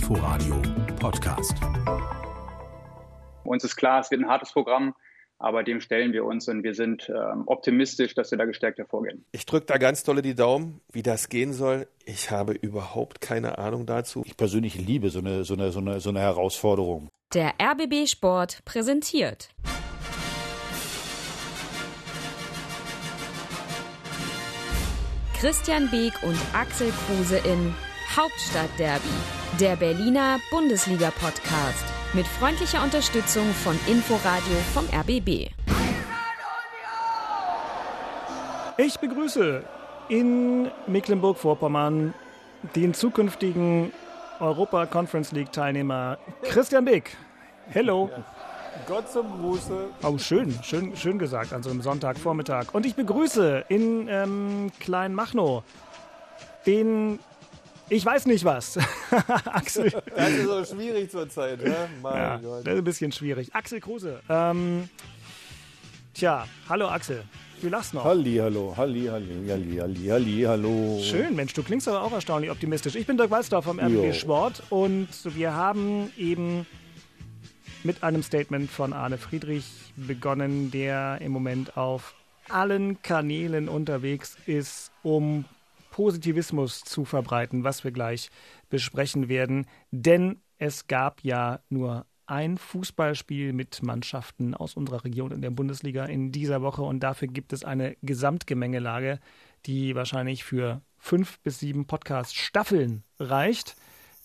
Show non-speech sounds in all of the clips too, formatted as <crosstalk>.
Inforadio Podcast. Uns ist klar, es wird ein hartes Programm, aber dem stellen wir uns und wir sind äh, optimistisch, dass wir da gestärkt hervorgehen. Ich drücke da ganz dolle die Daumen, wie das gehen soll. Ich habe überhaupt keine Ahnung dazu. Ich persönlich liebe so eine, so eine, so eine, so eine Herausforderung. Der RBB Sport präsentiert. Christian Beek und Axel Kruse in Hauptstadtderby, der Berliner Bundesliga-Podcast mit freundlicher Unterstützung von Inforadio vom RBB. Ich begrüße in Mecklenburg-Vorpommern den zukünftigen Europa Conference League Teilnehmer Christian Beek. Hello. Gott zum Gruße. Oh, schön, schön, schön gesagt an so einem Sonntagvormittag. Und ich begrüße in ähm, Kleinmachnow den, ich weiß nicht was, <laughs> Axel. Das ist so schwierig zurzeit, ne? Mein Ja, Gott. das ist ein bisschen schwierig. Axel Kruse. Ähm, tja, hallo Axel. Du lachst noch. Halli, hallo, halli, halli, halli, halli, halli, hallo. Schön, Mensch, du klingst aber auch erstaunlich optimistisch. Ich bin Dirk Walzdorf vom RBB. Sport und wir haben eben mit einem Statement von Arne Friedrich begonnen, der im Moment auf allen Kanälen unterwegs ist, um Positivismus zu verbreiten, was wir gleich besprechen werden. Denn es gab ja nur ein Fußballspiel mit Mannschaften aus unserer Region in der Bundesliga in dieser Woche und dafür gibt es eine Gesamtgemengelage, die wahrscheinlich für fünf bis sieben Podcast-Staffeln reicht.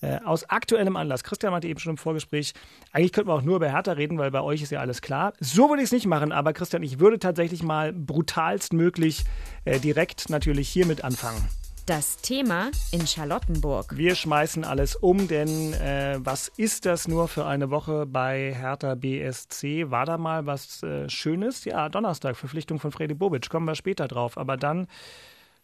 Äh, aus aktuellem Anlass. Christian meinte eben schon im Vorgespräch, eigentlich könnten wir auch nur über Hertha reden, weil bei euch ist ja alles klar. So würde ich es nicht machen, aber Christian, ich würde tatsächlich mal brutalst möglich äh, direkt natürlich hiermit anfangen. Das Thema in Charlottenburg. Wir schmeißen alles um, denn äh, was ist das nur für eine Woche bei Hertha BSC? War da mal was äh, Schönes? Ja, Donnerstag, Verpflichtung von Fredi Bobic, kommen wir später drauf. Aber dann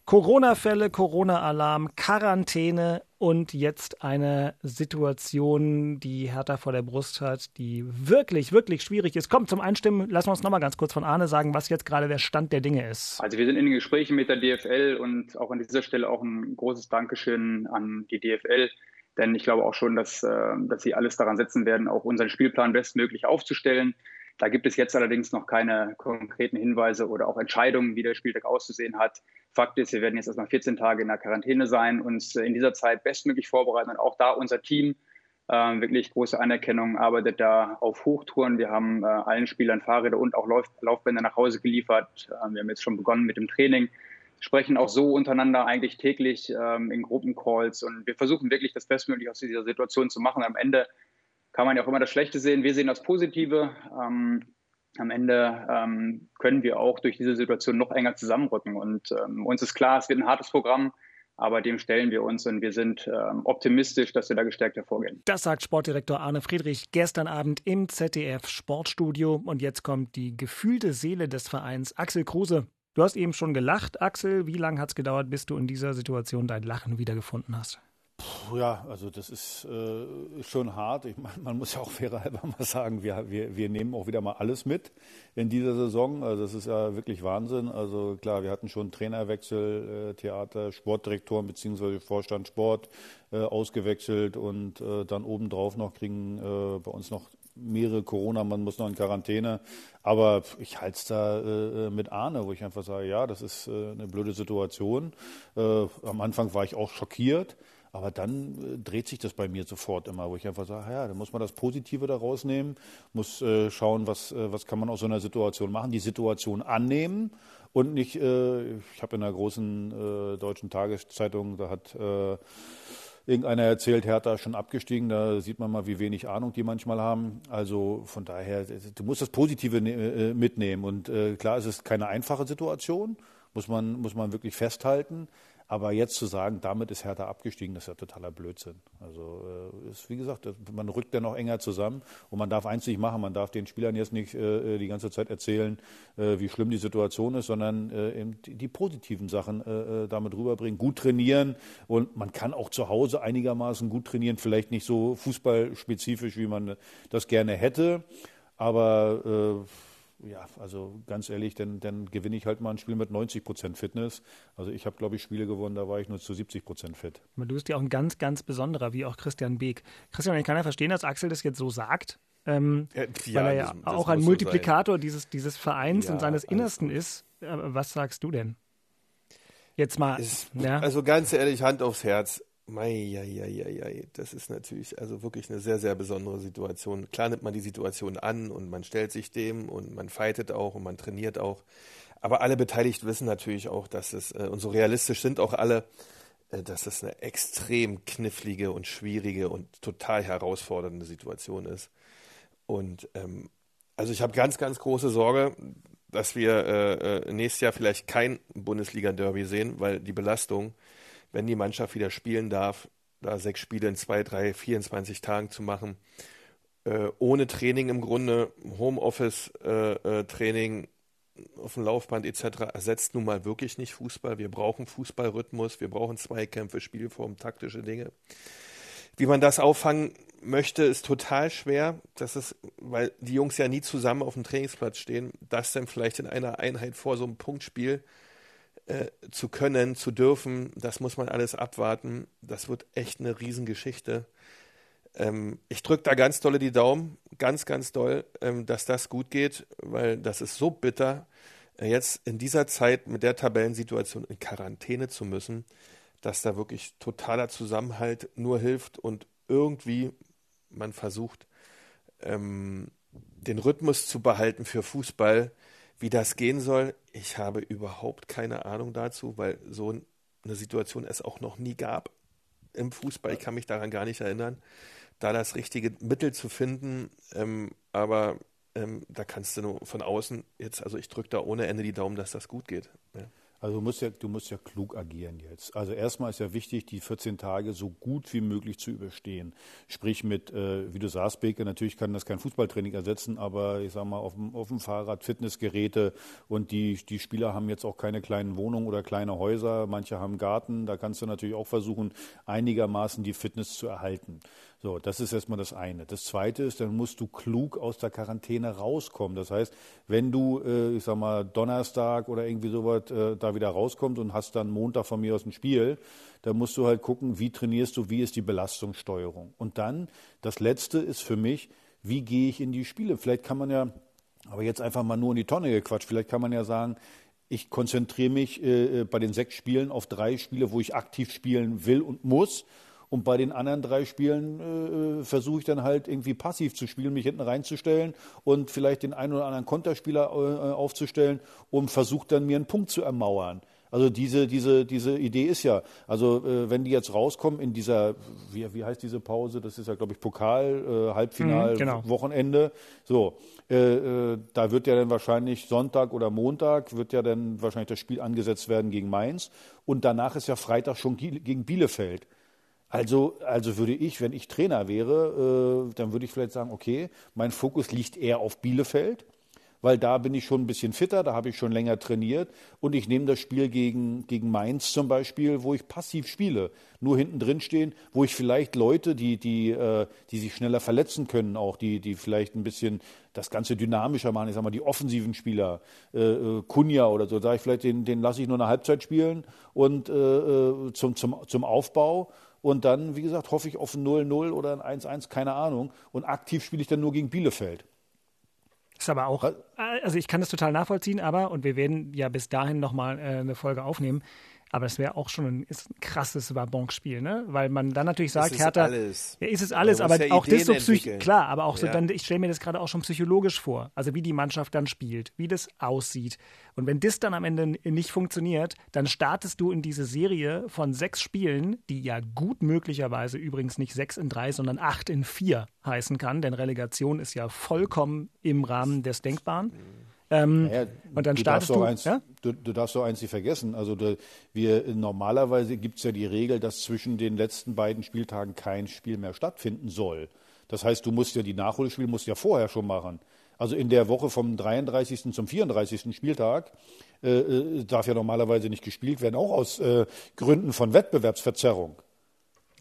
Corona-Fälle, Corona-Alarm, Quarantäne und jetzt eine Situation, die Hertha vor der Brust hat, die wirklich, wirklich schwierig ist. Kommt zum Einstimmen, lassen wir uns nochmal ganz kurz von Arne sagen, was jetzt gerade der Stand der Dinge ist. Also wir sind in den Gesprächen mit der DFL und auch an dieser Stelle auch ein großes Dankeschön an die DFL. Denn ich glaube auch schon, dass, äh, dass sie alles daran setzen werden, auch unseren Spielplan bestmöglich aufzustellen. Da gibt es jetzt allerdings noch keine konkreten Hinweise oder auch Entscheidungen, wie der Spieltag auszusehen hat. Fakt ist, wir werden jetzt erstmal 14 Tage in der Quarantäne sein, uns in dieser Zeit bestmöglich vorbereiten und auch da unser Team äh, wirklich große Anerkennung arbeitet da auf Hochtouren. Wir haben äh, allen Spielern Fahrräder und auch Lauf Laufbänder nach Hause geliefert. Äh, wir haben jetzt schon begonnen mit dem Training, sprechen auch so untereinander eigentlich täglich ähm, in Gruppencalls und wir versuchen wirklich das Bestmögliche aus dieser Situation zu machen. Am Ende kann man ja auch immer das Schlechte sehen. Wir sehen das Positive. Ähm, am Ende ähm, können wir auch durch diese Situation noch enger zusammenrücken. Und ähm, uns ist klar, es wird ein hartes Programm, aber dem stellen wir uns und wir sind ähm, optimistisch, dass wir da gestärkt hervorgehen. Das sagt Sportdirektor Arne Friedrich gestern Abend im ZDF Sportstudio. Und jetzt kommt die gefühlte Seele des Vereins, Axel Kruse. Du hast eben schon gelacht, Axel. Wie lange hat es gedauert, bis du in dieser Situation dein Lachen wiedergefunden hast? Puh, Ja, also das ist äh, schon hart. Ich mein, man muss ja auch <laughs> fairerhalber mal sagen, wir, wir, wir nehmen auch wieder mal alles mit in dieser Saison. Also das ist ja wirklich Wahnsinn. Also klar, wir hatten schon Trainerwechsel, äh, Theater, Sportdirektoren bzw. Vorstand Sport äh, ausgewechselt und äh, dann obendrauf noch kriegen äh, bei uns noch mehrere Corona, man muss noch in Quarantäne. Aber ich halte es da äh, mit Arne, wo ich einfach sage, ja, das ist äh, eine blöde Situation. Äh, am Anfang war ich auch schockiert. Aber dann äh, dreht sich das bei mir sofort immer, wo ich einfach sage, ja, da muss man das Positive da rausnehmen, muss äh, schauen, was, äh, was kann man aus so einer Situation machen, die Situation annehmen und nicht, äh, ich habe in einer großen äh, deutschen Tageszeitung, da hat irgendeiner erzählt, Hertha ist schon abgestiegen, da sieht man mal, wie wenig Ahnung die manchmal haben. Also von daher, du musst das Positive ne- mitnehmen und klar, es ist keine einfache Situation, muss man, muss man wirklich festhalten. Aber jetzt zu sagen, damit ist Hertha abgestiegen, das ist ja totaler Blödsinn. Also äh, ist, wie gesagt, man rückt ja noch enger zusammen und man darf eins nicht machen, man darf den Spielern jetzt nicht äh, die ganze Zeit erzählen, äh, wie schlimm die Situation ist, sondern äh, eben die, die positiven Sachen äh, äh, damit rüberbringen, gut trainieren und man kann auch zu Hause einigermaßen gut trainieren, vielleicht nicht so fußballspezifisch, wie man das gerne hätte, aber äh, ja, also ganz ehrlich, dann, dann gewinne ich halt mal ein Spiel mit 90 Prozent Fitness. Also ich habe, glaube ich, Spiele gewonnen, da war ich nur zu 70 Prozent fit. Aber du bist ja auch ein ganz, ganz besonderer, wie auch Christian Beek. Christian, ich kann ja verstehen, dass Axel das jetzt so sagt, ähm, ja, weil er ja das, auch ein Multiplikator so dieses, dieses Vereins ja, und seines Innersten ist. Was sagst du denn? Jetzt mal. Ist, ja? Also ganz ehrlich, Hand aufs Herz. Mei, das ist natürlich also wirklich eine sehr, sehr besondere Situation. Klar nimmt man die Situation an und man stellt sich dem und man fightet auch und man trainiert auch. Aber alle Beteiligten wissen natürlich auch, dass es, äh, und so realistisch sind auch alle, äh, dass es eine extrem knifflige und schwierige und total herausfordernde Situation ist. Und ähm, also ich habe ganz, ganz große Sorge, dass wir äh, äh, nächstes Jahr vielleicht kein Bundesliga-Derby sehen, weil die Belastung wenn die Mannschaft wieder spielen darf, da sechs Spiele in zwei, drei, 24 Tagen zu machen, äh, ohne Training im Grunde, Homeoffice-Training äh, äh, auf dem Laufband etc. ersetzt nun mal wirklich nicht Fußball. Wir brauchen Fußballrhythmus, wir brauchen Zweikämpfe, Spielform, taktische Dinge. Wie man das auffangen möchte, ist total schwer. Das ist, weil die Jungs ja nie zusammen auf dem Trainingsplatz stehen, das dann vielleicht in einer Einheit vor so einem Punktspiel äh, zu können, zu dürfen, das muss man alles abwarten. Das wird echt eine Riesengeschichte. Ähm, ich drücke da ganz dolle die Daumen, ganz, ganz doll, ähm, dass das gut geht, weil das ist so bitter, äh, jetzt in dieser Zeit mit der Tabellensituation in Quarantäne zu müssen, dass da wirklich totaler Zusammenhalt nur hilft und irgendwie man versucht, ähm, den Rhythmus zu behalten für Fußball, wie das gehen soll, ich habe überhaupt keine Ahnung dazu, weil so eine Situation es auch noch nie gab im Fußball. Ich kann mich daran gar nicht erinnern, da das richtige Mittel zu finden. Ähm, aber ähm, da kannst du nur von außen jetzt, also ich drücke da ohne Ende die Daumen, dass das gut geht. Ja. Also du musst ja, du musst ja klug agieren jetzt. Also erstmal ist ja wichtig, die 14 Tage so gut wie möglich zu überstehen. Sprich mit, äh, wie du sagst, Beke, natürlich kann das kein Fußballtraining ersetzen, aber ich sag mal, auf dem, auf dem Fahrrad Fitnessgeräte und die, die Spieler haben jetzt auch keine kleinen Wohnungen oder kleine Häuser, manche haben Garten, da kannst du natürlich auch versuchen, einigermaßen die Fitness zu erhalten. So, das ist erstmal das eine. Das zweite ist, dann musst du klug aus der Quarantäne rauskommen. Das heißt, wenn du, äh, ich sag mal, Donnerstag oder irgendwie sowas äh, da wieder rauskommst und hast dann Montag von mir aus ein Spiel, dann musst du halt gucken, wie trainierst du, wie ist die Belastungssteuerung. Und dann, das letzte ist für mich, wie gehe ich in die Spiele? Vielleicht kann man ja, aber jetzt einfach mal nur in die Tonne gequatscht, vielleicht kann man ja sagen, ich konzentriere mich äh, äh bei den sechs Spielen auf drei Spiele, wo ich aktiv spielen will und muss und bei den anderen drei Spielen äh, versuche ich dann halt irgendwie passiv zu spielen, mich hinten reinzustellen und vielleicht den einen oder anderen Konterspieler äh, aufzustellen und versucht dann mir einen Punkt zu ermauern. Also diese, diese, diese Idee ist ja, also äh, wenn die jetzt rauskommen in dieser, wie, wie heißt diese Pause? Das ist ja, glaube ich, Pokal, äh, Halbfinal, mhm, genau. Wochenende. So, äh, äh, da wird ja dann wahrscheinlich Sonntag oder Montag wird ja dann wahrscheinlich das Spiel angesetzt werden gegen Mainz und danach ist ja Freitag schon gegen Bielefeld. Also, also würde ich, wenn ich Trainer wäre, äh, dann würde ich vielleicht sagen, okay, mein Fokus liegt eher auf Bielefeld, weil da bin ich schon ein bisschen fitter, da habe ich schon länger trainiert und ich nehme das Spiel gegen, gegen Mainz zum Beispiel, wo ich passiv spiele, nur hinten drin stehen, wo ich vielleicht Leute, die, die, äh, die sich schneller verletzen können, auch die, die vielleicht ein bisschen das Ganze dynamischer machen, ich sag mal, die offensiven Spieler, äh, äh Kunja oder so, da ich vielleicht den, den lasse ich nur eine Halbzeit spielen und äh, äh zum, zum, zum Aufbau und dann, wie gesagt, hoffe ich auf ein 0-0 oder ein 1-1, keine Ahnung. Und aktiv spiele ich dann nur gegen Bielefeld. Ist aber auch, also ich kann das total nachvollziehen, aber, und wir werden ja bis dahin nochmal äh, eine Folge aufnehmen, aber das wäre auch schon ein, ist ein krasses Wabonk-Spiel, ne? Weil man dann natürlich sagt, ist Hertha. Alles. Ja, ist es alles, aber ja auch das so psychisch. Klar, aber auch so ja. dann, ich stelle mir das gerade auch schon psychologisch vor. Also wie die Mannschaft dann spielt, wie das aussieht. Und wenn das dann am Ende nicht funktioniert, dann startest du in diese Serie von sechs Spielen, die ja gut möglicherweise übrigens nicht sechs in drei, sondern acht in vier heißen kann, denn Relegation ist ja vollkommen im Rahmen des Denkbaren. Mhm. Ähm, naja, und dann du startest du, eins, ja? du, du. darfst doch eins nicht vergessen. Also du, wir normalerweise gibt es ja die Regel, dass zwischen den letzten beiden Spieltagen kein Spiel mehr stattfinden soll. Das heißt, du musst ja die Nachholspiele musst ja vorher schon machen. Also in der Woche vom 33. zum 34. Spieltag äh, äh, darf ja normalerweise nicht gespielt werden, auch aus äh, Gründen von Wettbewerbsverzerrung.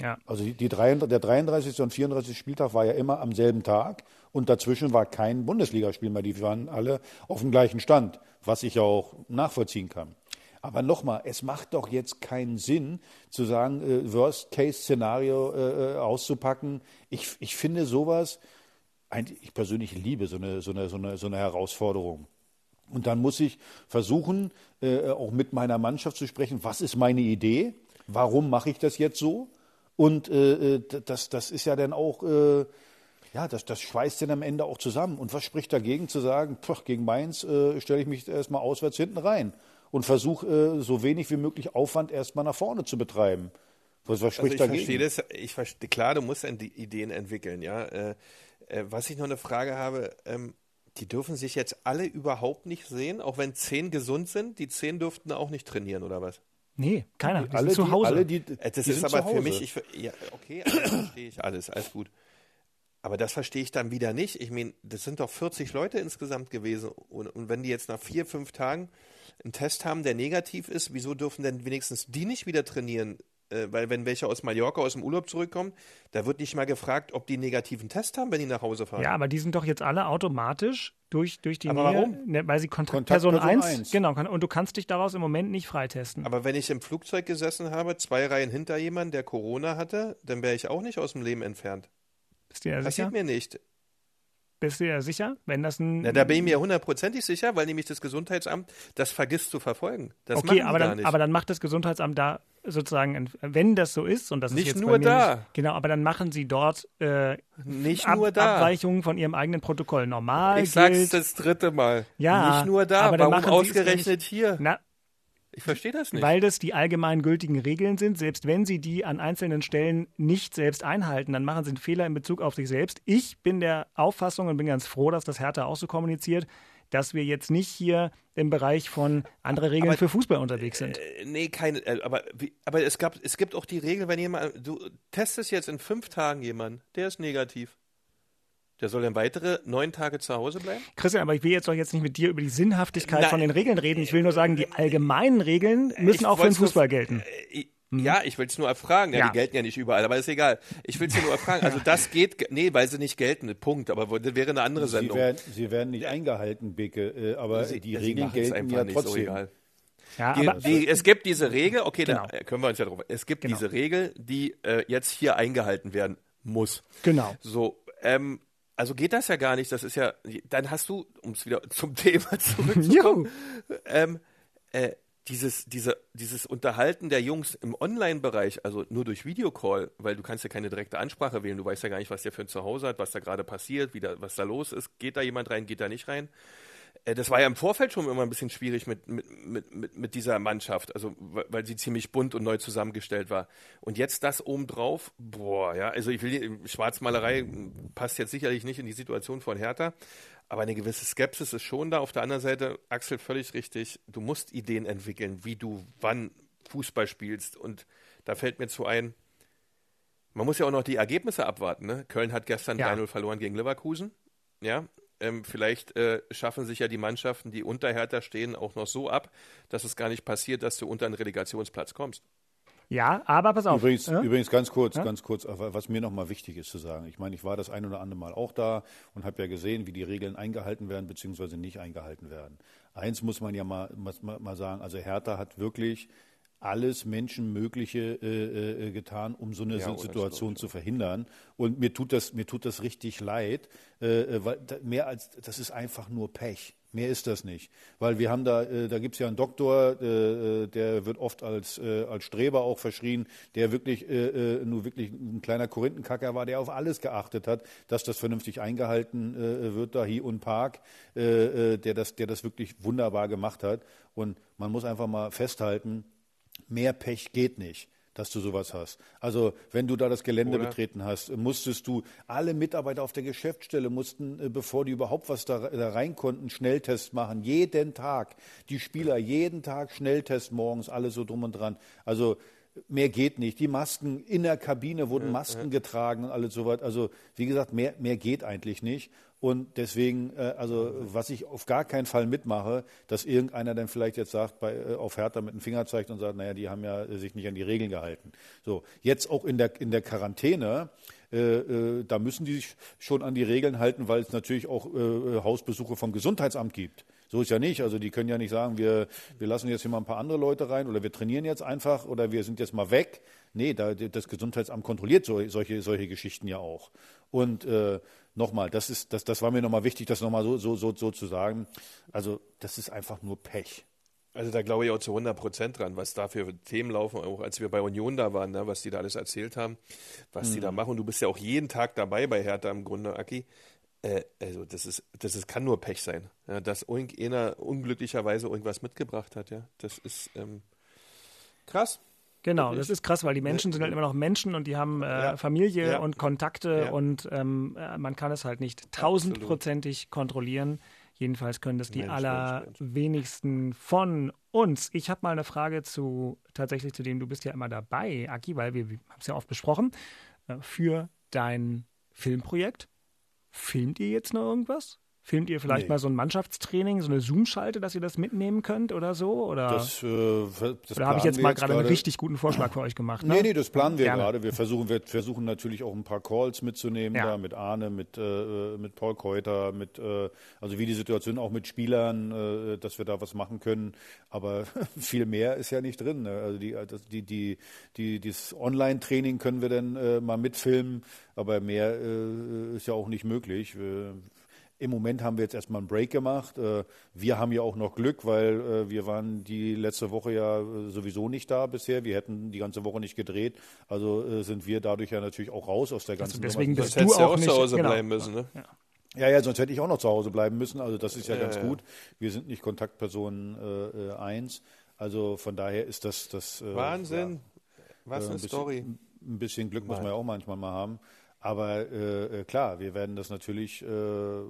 Ja. Also die, die drei, der 33. und 34. Spieltag war ja immer am selben Tag und dazwischen war kein Bundesligaspiel mehr. Die waren alle auf dem gleichen Stand, was ich auch nachvollziehen kann. Aber nochmal, es macht doch jetzt keinen Sinn zu sagen, äh, Worst-Case-Szenario äh, äh auszupacken. Ich, ich finde sowas, ich persönlich liebe so eine, so eine, so eine, so eine Herausforderung. Und dann muss ich versuchen, äh, auch mit meiner Mannschaft zu sprechen, was ist meine Idee, warum mache ich das jetzt so? Und äh, äh das, das ist ja dann auch, äh, ja, das, das schweißt dann am Ende auch zusammen. Und was spricht dagegen zu sagen, pff, gegen Mainz äh, stelle ich mich erstmal auswärts hinten rein und versuche äh, so wenig wie möglich Aufwand erstmal nach vorne zu betreiben. Was, was spricht also ich dagegen? Verstehe das, ich verstehe, klar, du musst Ideen entwickeln, ja. Äh, was ich noch eine Frage habe, ähm, die dürfen sich jetzt alle überhaupt nicht sehen, auch wenn zehn gesund sind. Die zehn dürften auch nicht trainieren, oder was? Nee, keiner. Die alle, sind zu Hause. Die, alle, die, äh, das die ist aber für mich, ich, ja, okay, also verstehe ich alles, alles gut. Aber das verstehe ich dann wieder nicht. Ich meine, das sind doch 40 Leute insgesamt gewesen. Und, und, wenn die jetzt nach vier, fünf Tagen einen Test haben, der negativ ist, wieso dürfen denn wenigstens die nicht wieder trainieren? Äh, weil wenn welche aus Mallorca aus dem Urlaub zurückkommen, da wird nicht mal gefragt, ob die einen negativen Test haben, wenn die nach Hause fahren. Ja, aber die sind doch jetzt alle automatisch durch, durch die aber Nähe, warum? Ne, weil sie Kontaktperson, Kontaktperson 1, 1. genau, kann, und du kannst dich daraus im Moment nicht freitesten. Aber wenn ich im Flugzeug gesessen habe, zwei Reihen hinter jemandem, der Corona hatte, dann wäre ich auch nicht aus dem Leben entfernt. Bist du dir Passiert sicher? mir nicht. Bist du dir sicher? Wenn das ein. Na, da bin ich mir hundertprozentig sicher, weil nämlich das Gesundheitsamt das vergisst zu verfolgen. Das okay, aber gar dann, nicht. aber dann macht das Gesundheitsamt da sozusagen, wenn das so ist, und das Nicht ist jetzt nur da. Nicht, genau, aber dann machen sie dort äh, nicht Ab, nur da. Abweichungen von ihrem eigenen Protokoll. Normal ich sag's gilt, das dritte Mal. Ja, Nicht nur da. aber dann Warum machen sie es ausgerechnet hier? na, Ich verstehe das nicht. weil das die allgemein gültigen Regeln sind. Selbst wenn sie die an einzelnen Stellen nicht selbst einhalten, dann machen sie einen Fehler in Bezug auf sich selbst. Ich bin der Auffassung und bin ganz froh, dass das Hertha auch so kommuniziert, dass wir jetzt nicht hier im Bereich von andere Regeln Aber- für Fußball unterwegs sind. Äh, nee, keine, äh, aber, aber es, gab, es gibt auch die Regel, wenn jemand, du testest jetzt in fünf Tagen jemanden, der ist negativ. Der soll dann weitere neun Tage zu Hause bleiben? Christian, aber ich will jetzt doch jetzt nicht mit dir über die Sinnhaftigkeit Nein. von den Regeln reden. Ich will nur sagen, die allgemeinen Regeln müssen Ich auch für den nur- Fußball gelten. Äh, Ja, ich will es nur erfragen. Ja, Ja. die gelten ja nicht überall, aber ist egal. Ich will es nur erfragen. Also <laughs> das geht, ge- nee, weil sie nicht gelten, Punkt. Aber das wäre eine andere Sie Sendung. werden, sie werden nicht eingehalten, Beke, äh, aber Sie- die sie Regeln gelten ja nicht, so trotzdem. egal. Ja, Die, aber, die, es gibt diese Regel, okay, Genau. da können wir uns ja drauf. Es gibt Genau. diese Regel, die äh, jetzt hier eingehalten werden muss. genau. So, ähm, also geht das ja gar nicht. Das ist ja, dann hast du, um es wieder <laughs> zum Thema <laughs> zurückzukommen, ähm, äh, dieses, diese, dieses Unterhalten der Jungs im Online-Bereich, also nur durch Videocall, weil du kannst ja keine direkte Ansprache wählen, du weißt ja gar nicht, was der für ein Zuhause hat, was da gerade passiert, wie da, was da los ist, geht da jemand rein, geht da nicht rein. Äh, Das war ja im Vorfeld schon immer ein bisschen schwierig mit, mit, mit, mit, dieser Mannschaft, also weil weil sie ziemlich bunt und neu zusammengestellt war. Und jetzt das obendrauf, boah, ja, also ich will, Schwarzmalerei passt jetzt sicherlich nicht in die Situation von Hertha, aber eine gewisse Skepsis ist schon da. Auf der anderen Seite, Axel, völlig richtig, du musst Ideen entwickeln, wie du wann Fußball spielst. Und da fällt mir zu ein, man muss ja auch noch die Ergebnisse abwarten. Ne? Köln hat gestern Ja. 3-0 verloren gegen Leverkusen. Ja, ähm, vielleicht äh, schaffen sich ja die Mannschaften, die unter Hertha stehen, auch noch so ab, dass es gar nicht passiert, dass du unter einen Relegationsplatz kommst. Ja, aber pass auf. Übrigens, ja? übrigens ganz kurz, Ja? ganz kurz, was mir nochmal wichtig ist zu sagen. Ich meine, ich war das ein oder andere Mal auch da und habe ja gesehen, wie die Regeln eingehalten werden bzw. nicht eingehalten werden. Eins muss man ja mal, man mal sagen, also Hertha hat wirklich alles Menschenmögliche äh, äh, getan, um so eine Ja, oh, Situation zu verhindern. Und mir tut das, mir tut das richtig leid, äh, äh, weil da, mehr als das ist einfach nur Pech. Mehr ist das nicht. Weil wir haben da, äh, da gibt es ja einen Doktor, äh, äh, der wird oft als, äh, als Streber auch verschrien, der wirklich äh, äh, nur wirklich ein kleiner Korinthenkacker war, der auf alles geachtet hat, dass das vernünftig eingehalten wird, da hier und Park, der, das, der das wirklich wunderbar gemacht hat. Und man muss einfach mal festhalten, mehr Pech geht nicht, dass du sowas hast. Also wenn du da das Gelände Oder? betreten hast, musstest du, alle Mitarbeiter auf der Geschäftsstelle mussten, äh, bevor die überhaupt was da, da rein konnten, Schnelltests machen. Jeden Tag. Die Spieler jeden Tag Schnelltest morgens, alles so drum und dran. Also mehr geht nicht. Die Masken in der Kabine wurden Masken getragen und alles soweit. Also wie gesagt, mehr, mehr geht eigentlich nicht. Und deswegen, äh, also was ich auf gar keinen Fall mitmache, dass irgendeiner dann vielleicht jetzt sagt, bei, äh, auf Hertha mit dem Finger zeigt und sagt, naja, die haben ja äh, sich nicht an die Regeln gehalten. So, jetzt auch in der, in der Quarantäne, äh, äh, da müssen die sich schon an die Regeln halten, weil es natürlich auch äh, Hausbesuche vom Gesundheitsamt gibt. So ist ja nicht. Also die können ja nicht sagen, wir, wir lassen jetzt hier mal ein paar andere Leute rein oder wir trainieren jetzt einfach oder wir sind jetzt mal weg. Nee, da, das Gesundheitsamt kontrolliert so, solche, solche Geschichten ja auch. Und äh, nochmal, das, ist, das, das war mir nochmal wichtig, das nochmal so, so, so, so zu sagen. Also das ist einfach nur Pech. Also da glaube ich auch zu 100 Prozent dran, was da für Themen laufen, auch als wir bei Union da waren, ne, was die da alles erzählt haben, was die da machen. Du bist ja auch jeden Tag dabei bei Hertha im Grunde, Aki. Äh, also das ist, das ist, kann nur Pech sein, ja, dass irgendeiner unglücklicherweise irgendwas mitgebracht hat. Ja, das ist ähm, krass. Genau, das ist krass, weil die Menschen sind halt immer noch Menschen und die haben äh, Ja. Familie Ja. und Kontakte Ja. und ähm, äh, man kann es halt nicht tausendprozentig kontrollieren. Jedenfalls können das die Mensch, Mensch, allerwenigsten von uns. Ich habe mal eine Frage zu tatsächlich zu dem, du bist ja immer dabei, Aki, weil wir, wir haben es ja oft besprochen, äh, für dein Filmprojekt. Filmt ihr jetzt noch irgendwas? Filmt ihr vielleicht Nee. mal so ein Mannschaftstraining, so eine Zoom-Schalte, dass ihr das mitnehmen könnt oder so? Oder, Das, äh, das oder habe ich jetzt mal gerade einen richtig guten Vorschlag für euch gemacht? Ne? Nee, nee, das planen wir Gerne. gerade. Wir versuchen, wir versuchen natürlich auch ein paar Calls mitzunehmen, Ja. da mit Arne, mit, äh, mit Paul Keuter, mit, äh, also wie die Situation auch mit Spielern, äh, dass wir da was machen können. Aber <laughs> viel mehr ist ja nicht drin. Ne? Also die, das, die, die, die, dieses Online-Training können wir dann äh, mal mitfilmen, aber mehr äh, ist ja auch nicht möglich. Wir, im Moment haben wir jetzt erstmal einen Break gemacht. Äh, Wir haben ja auch noch Glück, weil äh, wir waren die letzte Woche ja äh, sowieso nicht da bisher. Wir hätten die ganze Woche nicht gedreht. Also äh, sind wir dadurch ja natürlich auch raus aus der ganzen deswegen Nummer. bist du auch auch nicht- zu Hause genau. bleiben müssen, ne? Ja, ja, sonst hätte ich auch noch zu Hause bleiben müssen. Also das ist ja, Ja, ganz ja. gut. Wir sind nicht Kontaktperson äh, äh, eins. Also von daher ist das das äh, Wahnsinn. Was äh, eine ein bisschen, Story. Ein bisschen Glück muss man ja auch manchmal mal haben. Aber äh, äh, klar, wir werden das natürlich äh, äh,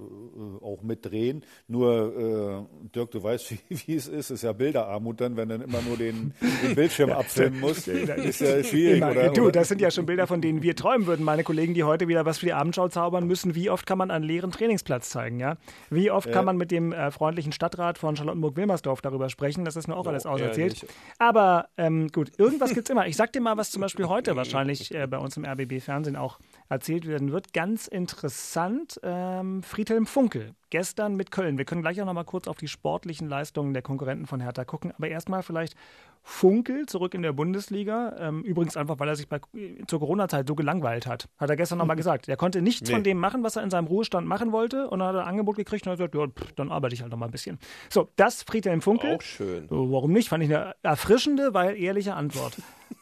auch mitdrehen. Nur, äh, Dirk, du weißt, <laughs> wie, wie es ist. Es ist ja Bilderarmut dann, wenn dann immer nur den, den Bildschirm <laughs> abfilmen muss. ist ja schwierig, Immer. oder? Du, das sind ja schon Bilder, von denen wir träumen würden. Meine Kollegen, die heute wieder was für die Abendschau zaubern müssen. Wie oft kann man einen leeren Trainingsplatz zeigen, ja? Wie oft kann man mit dem äh, freundlichen Stadtrat von Charlottenburg-Wilmersdorf darüber sprechen? Das ist mir auch alles auserzählt. ehrlich. Aber ähm, gut, irgendwas gibt's immer. Ich sag dir mal, was zum Beispiel heute wahrscheinlich bei uns im RBB-Fernsehen auch erzählt werden wird. Ganz interessant, ähm, Friedhelm Funkel. Gestern mit Köln. Wir können gleich auch noch mal kurz auf die sportlichen Leistungen der Konkurrenten von Hertha gucken. Aber erstmal vielleicht Funkel zurück in der Bundesliga. Ähm, übrigens einfach, weil er sich bei, zur Corona-Zeit so gelangweilt hat. Hat er gestern nochmal <laughs> gesagt. Er konnte nichts Nee. von dem machen, was er in seinem Ruhestand machen wollte. Und dann hat er ein Angebot gekriegt und hat gesagt, ja, pff, dann arbeite ich halt noch mal ein bisschen. So, das Friedhelm Funkel. Auch schön. So, Warum nicht? Fand ich eine erfrischende, weil ehrliche Antwort.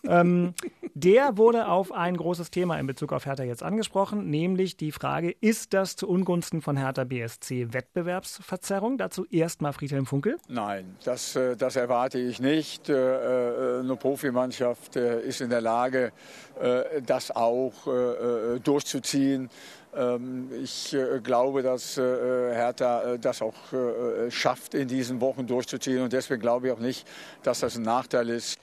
Ähm, der wurde auf ein großes Thema in Bezug auf Hertha jetzt angesprochen, nämlich die Frage, ist das zu Ungunsten von Hertha BSC Wettbewerbsverzerrung? Dazu erstmal Friedhelm Funkel. Nein, das, äh, das erwarte ich nicht. Äh, äh, Eine Profimannschaft ist in der Lage, das auch durchzuziehen. Ähm, Ich glaube, dass Hertha das auch schafft, in diesen Wochen durchzuziehen. Und deswegen glaube ich auch nicht, dass das ein Nachteil ist.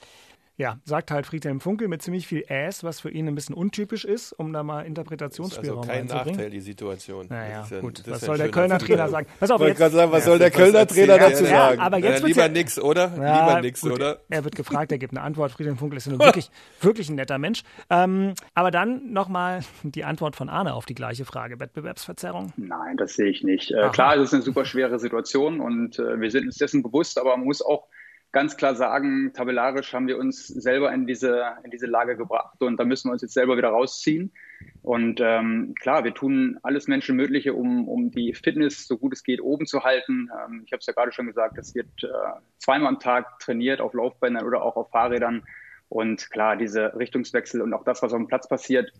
Ja, sagt halt Friedhelm Funkel mit ziemlich viel Ass, was für ihn ein bisschen untypisch ist, um da mal Also Interpretationsspielraum kein. Nachteil, die Situation. Naja, Das ist ja- gut. Was ist ja soll ein der Kölner. Trainer sagen? Pass auf, Ich wollte jetzt, gerade sagen, was soll der Kölner Trainer er dazu denn? sagen? aber jetzt äh, wird's lieber ja- nix, oder? Ja, lieber nix, gut, oder? Er wird gefragt, er gibt eine Antwort. Friedhelm Funkel ist ja <laughs> wirklich, wirklich ein netter Mensch. Ähm, aber dann nochmal die Antwort von Arne auf die gleiche Frage. Wettbewerbsverzerrung? Nein, das sehe ich nicht. Äh, klar, es ist eine super schwere Situation und äh, wir sind uns dessen bewusst, aber man muss auch ganz klar sagen, tabellarisch haben wir uns selber in diese, in diese Lage gebracht und da müssen wir uns jetzt selber wieder rausziehen. Und ähm, klar, wir tun alles Menschenmögliche, um, um die Fitness so gut es geht oben zu halten. Ähm, ich habe es ja gerade schon gesagt, es wird äh, zweimal am Tag trainiert auf Laufbändern oder auch auf Fahrrädern. Und klar, diese Richtungswechsel und auch das, was auf dem Platz passiert,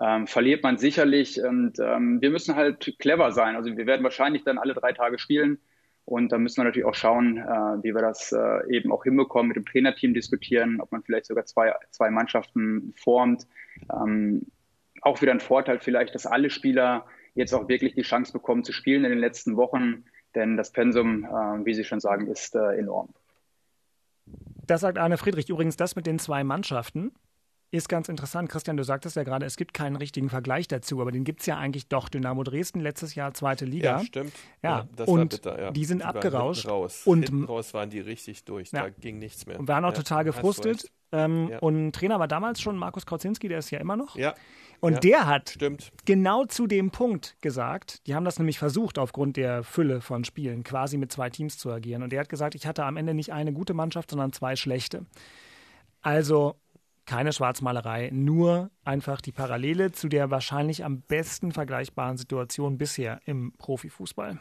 ähm, verliert man sicherlich. Und ähm, wir müssen halt clever sein. Also wir werden wahrscheinlich dann alle drei Tage spielen. Und da müssen wir natürlich auch schauen, äh, wie wir das äh, eben auch hinbekommen, mit dem Trainerteam diskutieren, ob man vielleicht sogar zwei, zwei Mannschaften formt. Ähm, auch wieder ein Vorteil vielleicht, dass alle Spieler jetzt auch wirklich die Chance bekommen zu spielen in den letzten Wochen, denn das Pensum, äh, wie Sie schon sagen, ist äh, enorm. Das sagt Arne Friedrich. Übrigens, das mit den zwei Mannschaften ist ganz interessant. Christian, du sagtest ja gerade, es gibt keinen richtigen Vergleich dazu, aber den gibt es ja eigentlich doch. Dynamo Dresden letztes Jahr zweite Liga. Ja, stimmt. Ja, das und war bitter, ja. die sind waren abgerauscht. Raus. Und- hinten raus waren die richtig durch. Ja. Da ging nichts mehr. Und waren auch ja, total gefrustet. Ähm, Ja. Und Trainer war damals schon Markus Kauzinski, der ist ja immer noch. Ja, Und ja. der hat stimmt. genau zu dem Punkt gesagt, die haben das nämlich versucht, aufgrund der Fülle von Spielen quasi mit zwei Teams zu agieren. Und der hat gesagt, ich hatte am Ende nicht eine gute Mannschaft, sondern zwei schlechte. Also keine Schwarzmalerei, nur einfach die Parallele zu der wahrscheinlich am besten vergleichbaren Situation bisher im Profifußball.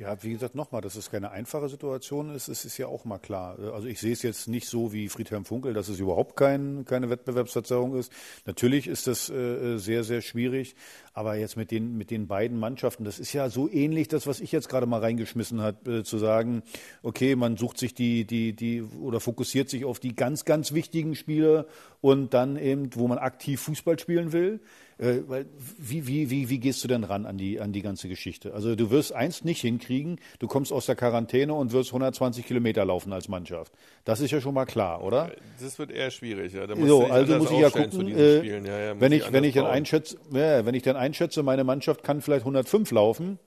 Ja, wie gesagt, nochmal, dass es keine einfache Situation ist, ist, ist ja auch mal klar. Also ich sehe es jetzt nicht so wie Friedhelm Funkel, dass es überhaupt kein, keine Wettbewerbsverzerrung ist. Natürlich ist das äh, sehr, sehr schwierig, aber jetzt mit den, mit den beiden Mannschaften, das ist ja so ähnlich, das, was ich jetzt gerade mal reingeschmissen habe, äh, zu sagen, okay, man sucht sich die, die, die oder fokussiert sich auf die ganz, ganz wichtigen Spiele und dann eben, wo man aktiv Fußball spielen will. Äh, weil, wie, wie, wie, wie gehst du denn ran an die, an die ganze Geschichte? Also du wirst eins nicht hinkriegen, du kommst aus der Quarantäne und wirst 120 Kilometer laufen als Mannschaft. Das ist ja schon mal klar, oder? Das wird eher schwierig. Ja. So, also muss ich ja gucken, äh. Ja, ja, muss wenn ich wenn ich dann einschätze, wenn ich dann einschätze, meine Mannschaft kann vielleicht 105 laufen,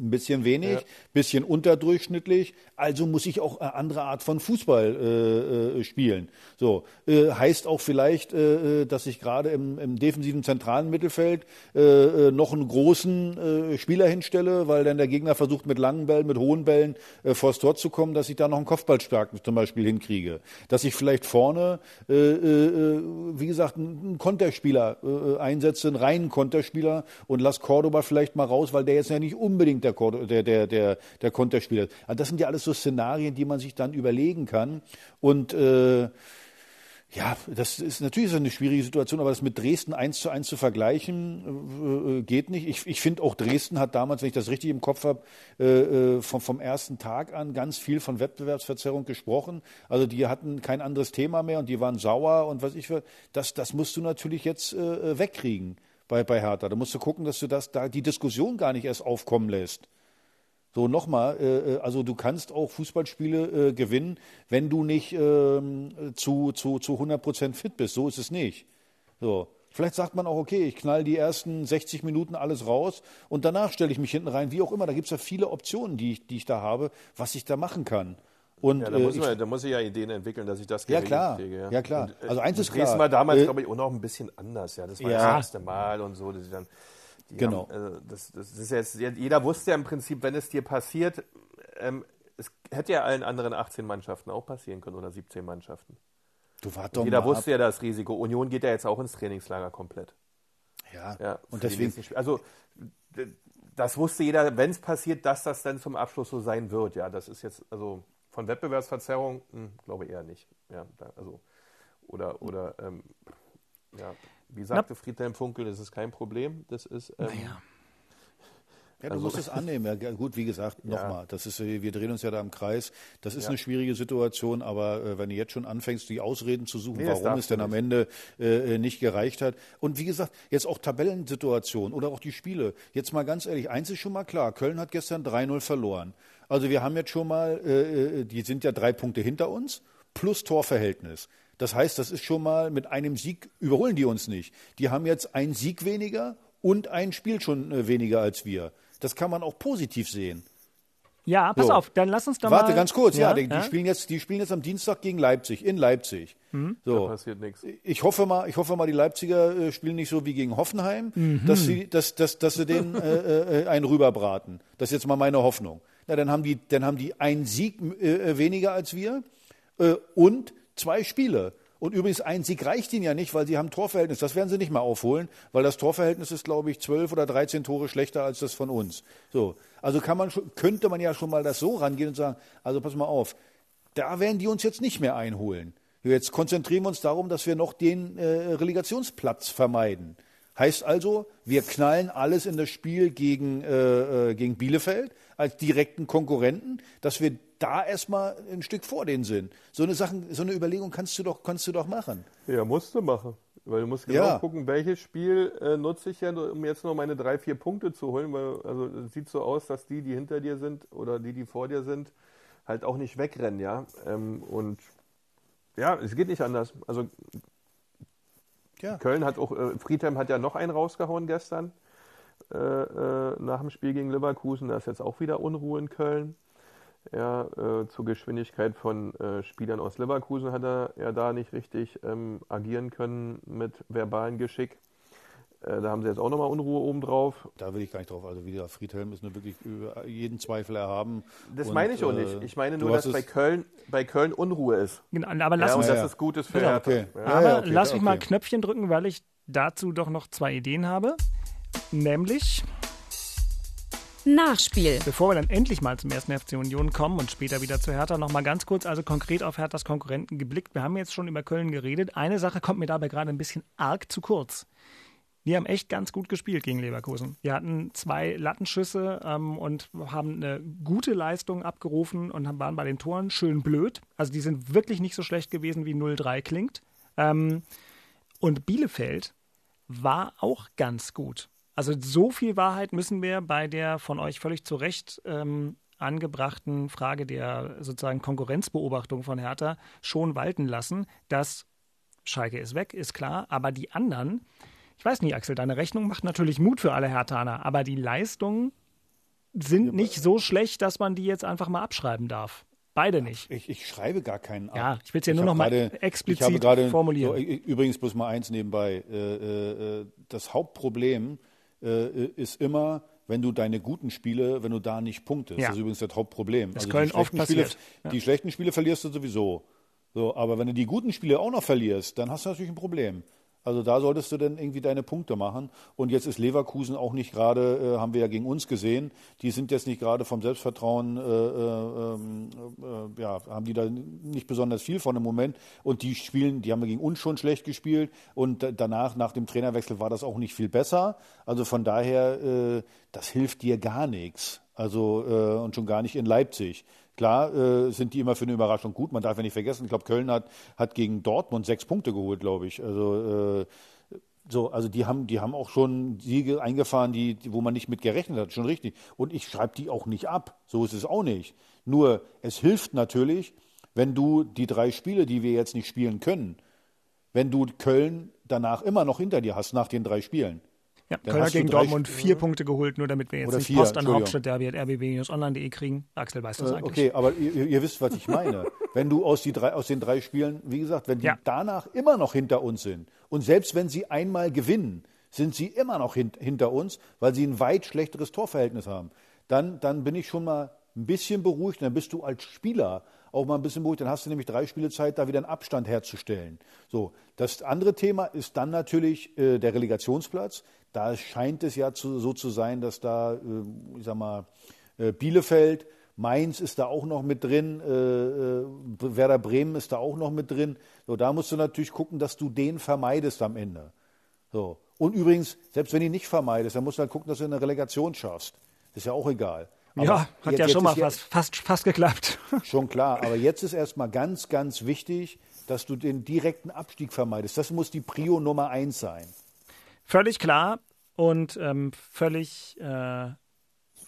ein bisschen wenig, Ja. bisschen unterdurchschnittlich, also muss ich auch eine andere Art von Fußball äh, äh, spielen. So äh, heißt auch vielleicht, äh, äh, dass ich gerade im, im defensiven zentralen Mittelfeld äh, äh, noch einen großen äh, Spieler hinstelle, weil dann der Gegner versucht mit langen Bällen, mit hohen Bällen äh, vors Tor zu kommen, dass ich da noch einen Kopfballstark zum Beispiel hinkriege, dass ich vielleicht vorne, äh, äh, wie gesagt, einen Konterspieler äh, einsetze, einen reinen Konterspieler und lass Cordoba vielleicht mal raus, weil der jetzt ja nicht unbedingt der, Cordo- der, der, der, der Konterspieler ist. Also das sind ja alles so Szenarien, die man sich dann überlegen kann und äh, ja, das ist natürlich so eine schwierige Situation, aber das mit Dresden eins zu eins zu vergleichen, äh, geht nicht. Ich, ich finde auch Dresden hat damals, wenn ich das richtig im Kopf habe, äh, äh, vom, vom ersten Tag an ganz viel von Wettbewerbsverzerrung gesprochen. Also die hatten kein anderes Thema mehr und die waren sauer und was ich für. Das, das musst du natürlich jetzt äh, wegkriegen bei, bei Hertha. Da musst du gucken, dass du das da die Diskussion gar nicht erst aufkommen lässt. So, nochmal, äh, äh, also du kannst auch Fußballspiele äh, gewinnen, wenn du nicht ähm, zu, zu, zu 100 Prozent fit bist. So ist es nicht. So. Vielleicht sagt man auch, okay, ich knall die ersten 60 Minuten alles raus und danach stelle ich mich hinten rein, wie auch immer. Da gibt es ja viele Optionen, die ich, die ich da habe, was ich da machen kann. Und, Ja, da, äh, muss ich- man, da muss ich ja Ideen entwickeln, dass ich das Ja, klar. kriege. Ja, klar. Und, äh, Also eins ist Dresden klar. war damals, Äh, glaube ich, auch noch ein bisschen anders. Ja, das war Ja. das erste Mal und so. dann, Genau. Haben, äh, das, das ist jetzt, jeder wusste ja im Prinzip, wenn es dir passiert, ähm, es hätte ja allen anderen 18 Mannschaften auch passieren können oder 17 Mannschaften. du wart doch Jeder wusste ja das Risiko. Union geht ja jetzt auch ins Trainingslager komplett. ab. Ja. Ja, und deswegen. Also das wusste jeder, wenn es passiert, dass das dann zum Abschluss so sein wird. Ja, das ist jetzt also von Wettbewerbsverzerrung, hm, glaube eher nicht. Ja, da, also oder oder ähm, ja, wie sagte Friedhelm Funkel, das ist kein Problem. Das ist ähm, Ja, du Also- musst es <laughs> annehmen. Ja, gut, wie gesagt, Ja. nochmal, das ist, äh, wir drehen uns ja da im Kreis. Das ist Ja. eine schwierige Situation, aber äh, wenn du jetzt schon anfängst, die Ausreden zu suchen, Nee, warum es denn am. Ende äh, äh, nicht gereicht hat. Und wie gesagt, jetzt auch Tabellensituation oder auch die Spiele. Jetzt mal ganz ehrlich, eins ist schon mal klar, Köln hat gestern 3-0 verloren. Also wir haben jetzt schon mal, äh, äh, die sind ja drei Punkte hinter uns, plus Torverhältnis. Das heißt, das ist schon mal mit einem Sieg überholen die uns nicht. Die haben jetzt einen Sieg weniger und ein Spiel schon äh, weniger als wir. Das kann man auch positiv sehen. Ja, pass So. auf, dann lass uns da mal. Warte, ganz kurz, ja, ja, die, die Spielen jetzt, die spielen jetzt am Dienstag gegen Leipzig, in Leipzig. Mhm. da So. passiert nichts. Ich hoffe mal, ich hoffe mal, die Leipziger äh, spielen nicht so wie gegen Hoffenheim, Mhm. dass sie, dass, dass, dass sie den äh, äh, einen rüberbraten. Das ist jetzt mal meine Hoffnung. Na, dann haben die, dann haben die einen Sieg äh, weniger als wir äh, und zwei Spiele. Und übrigens, ein Sieg reicht ihnen ja nicht, weil sie haben Torverhältnis. Das werden sie nicht mehr aufholen, weil das Torverhältnis ist, glaube ich, zwölf oder 13 Tore schlechter als das von uns. So. Also kann man schon, könnte man ja schon mal das so rangehen und sagen, also pass mal auf, da werden die uns jetzt nicht mehr einholen. Jetzt konzentrieren wir uns darum, dass wir noch den äh, Relegationsplatz vermeiden. Heißt also, wir knallen alles in das Spiel gegen, äh, äh, gegen Bielefeld als direkten Konkurrenten, dass wir da erstmal ein Stück vor denen sind. So eine Sachen, so eine Überlegung kannst du doch, kannst du doch machen. Ja, musst du machen. Weil du musst genau Ja. gucken, welches Spiel äh, nutze ich ja, um jetzt noch meine drei, vier Punkte zu holen, weil also es sieht so aus, dass die, die hinter dir sind oder die, die vor dir sind, halt auch nicht wegrennen, ja. Ähm, und ja, es geht nicht anders. Also Ja. Köln hat auch, äh, Friedhelm hat ja noch einen rausgehauen gestern äh, äh, nach dem Spiel gegen Leverkusen. Da ist jetzt auch wieder Unruhe in Köln. Ja, äh, zur Geschwindigkeit von äh, Spielern aus Leverkusen hat er ja da nicht richtig ähm, agieren können mit verbalen Geschick. Äh, da haben sie jetzt auch nochmal Unruhe obendrauf. Da will ich gar nicht drauf. Also wie gesagt, Friedhelm ist nur wirklich über jeden Zweifel erhaben. Das Und, meine ich auch äh, nicht. Ich meine nur, dass bei Köln, bei Köln Unruhe ist. Genau, aber lass ja, und uns dass ja. es gut ist für Bitte, Hertha. okay. Ja. Ja, Aber ja, okay, lass ja, mich mal ein okay. Knöpfchen drücken, weil ich dazu doch noch zwei Ideen habe. Nämlich, Nachspiel. bevor wir dann endlich mal zum ersten FC Union kommen und später wieder zu Hertha, noch mal ganz kurz, also konkret auf Herthas Konkurrenten geblickt. Wir haben jetzt schon über Köln geredet. Eine Sache kommt mir dabei gerade ein bisschen arg zu kurz. Die haben echt ganz gut gespielt gegen Leverkusen. Die hatten zwei Lattenschüsse ähm, und haben eine gute Leistung abgerufen und waren bei den Toren schön blöd. Also die sind wirklich nicht so schlecht gewesen, wie 0-3 klingt. Ähm, und Bielefeld war auch ganz gut. Also so viel Wahrheit müssen wir bei der von euch völlig zu Recht ähm, angebrachten Frage der sozusagen Konkurrenzbeobachtung von Hertha schon walten lassen, dass Schalke ist weg, ist klar, aber die anderen, ich weiß nicht, Axel, deine Rechnung macht natürlich Mut für alle Hertaner, aber die Leistungen sind nicht so schlecht, dass man die jetzt einfach mal abschreiben darf. Beide nicht. Ich, ich schreibe gar keinen ab. Ja, ich will's ja nur noch mal gerade- explizit ich habe gerade, formulieren. So, übrigens bloß mal eins nebenbei. Äh, äh, äh, das Hauptproblem äh, ist immer, wenn du deine guten Spiele, wenn du da nicht punktest. Ja. Das ist übrigens das Hauptproblem. Also ist Köln die oft schlechten Spiele, passiert. Die schlechten Spiele verlierst du sowieso. So, aber wenn du die guten Spiele auch noch verlierst, dann hast du natürlich ein Problem. Also da solltest du dann irgendwie deine Punkte machen. Und jetzt ist Leverkusen auch nicht gerade, äh, haben wir ja gegen uns gesehen, die sind jetzt nicht gerade vom Selbstvertrauen, äh, äh, ähm, äh, ja, haben die da nicht besonders viel von im Moment. Und die spielen, die haben gegen uns schon schlecht gespielt. Und da- danach, nach dem Trainerwechsel, war das auch nicht viel besser. Also von daher, äh, das hilft dir gar nichts. Also äh, und schon gar nicht in Leipzig. Klar äh, sind die immer für eine Überraschung gut. Man darf ja nicht vergessen, ich glaube, Köln hat, hat gegen Dortmund sechs Punkte geholt, glaube ich. Also, äh, so, also die haben, die haben auch schon Siege eingefahren, die, wo man nicht mit gerechnet hat, schon richtig. Und ich schreibe die auch nicht ab. So ist es auch nicht. Nur es hilft natürlich, wenn du die drei Spiele, die wir jetzt nicht spielen können, wenn du Köln danach immer noch hinter dir hast, nach den drei Spielen. Ja, Dann Köln hat gegen Dortmund Sp- vier Punkte geholt, nur damit wir jetzt nicht vier, Post an. Hauptstadtderby at rbb-online.de kriegen. Axel weiß das Äh, eigentlich. Okay, aber ihr, ihr wisst, was ich meine. <laughs> wenn du aus, die drei, aus den drei Spielen, wie gesagt, wenn die Ja. danach immer noch hinter uns sind und selbst wenn sie einmal gewinnen, sind sie immer noch hin, hinter uns, weil sie ein weit schlechteres Torverhältnis haben, dann, dann bin ich schon mal ein bisschen beruhigt. Dann bist du als Spieler auch mal ein bisschen beruhigt. Dann hast du nämlich drei Spiele Zeit, da wieder einen Abstand herzustellen. So, das andere Thema ist dann natürlich äh, der Relegationsplatz. Da scheint es ja zu, so zu sein, dass da, äh, ich sag mal, äh, Bielefeld, Mainz ist da auch noch mit drin, äh, Werder Bremen ist da auch noch mit drin. So, da musst du natürlich gucken, dass du den vermeidest am Ende. So. Und übrigens, selbst wenn du ihn nicht vermeidest, dann musst du halt gucken, dass du eine Relegation schaffst. Ist ja auch egal. Aber ja, hat jetzt- ja schon mal fast, fast, fast geklappt. <laughs> Schon klar, aber jetzt ist erstmal ganz, ganz wichtig, dass du den direkten Abstieg vermeidest. Das muss die Prio Nummer eins sein. Völlig klar und ähm, völlig äh,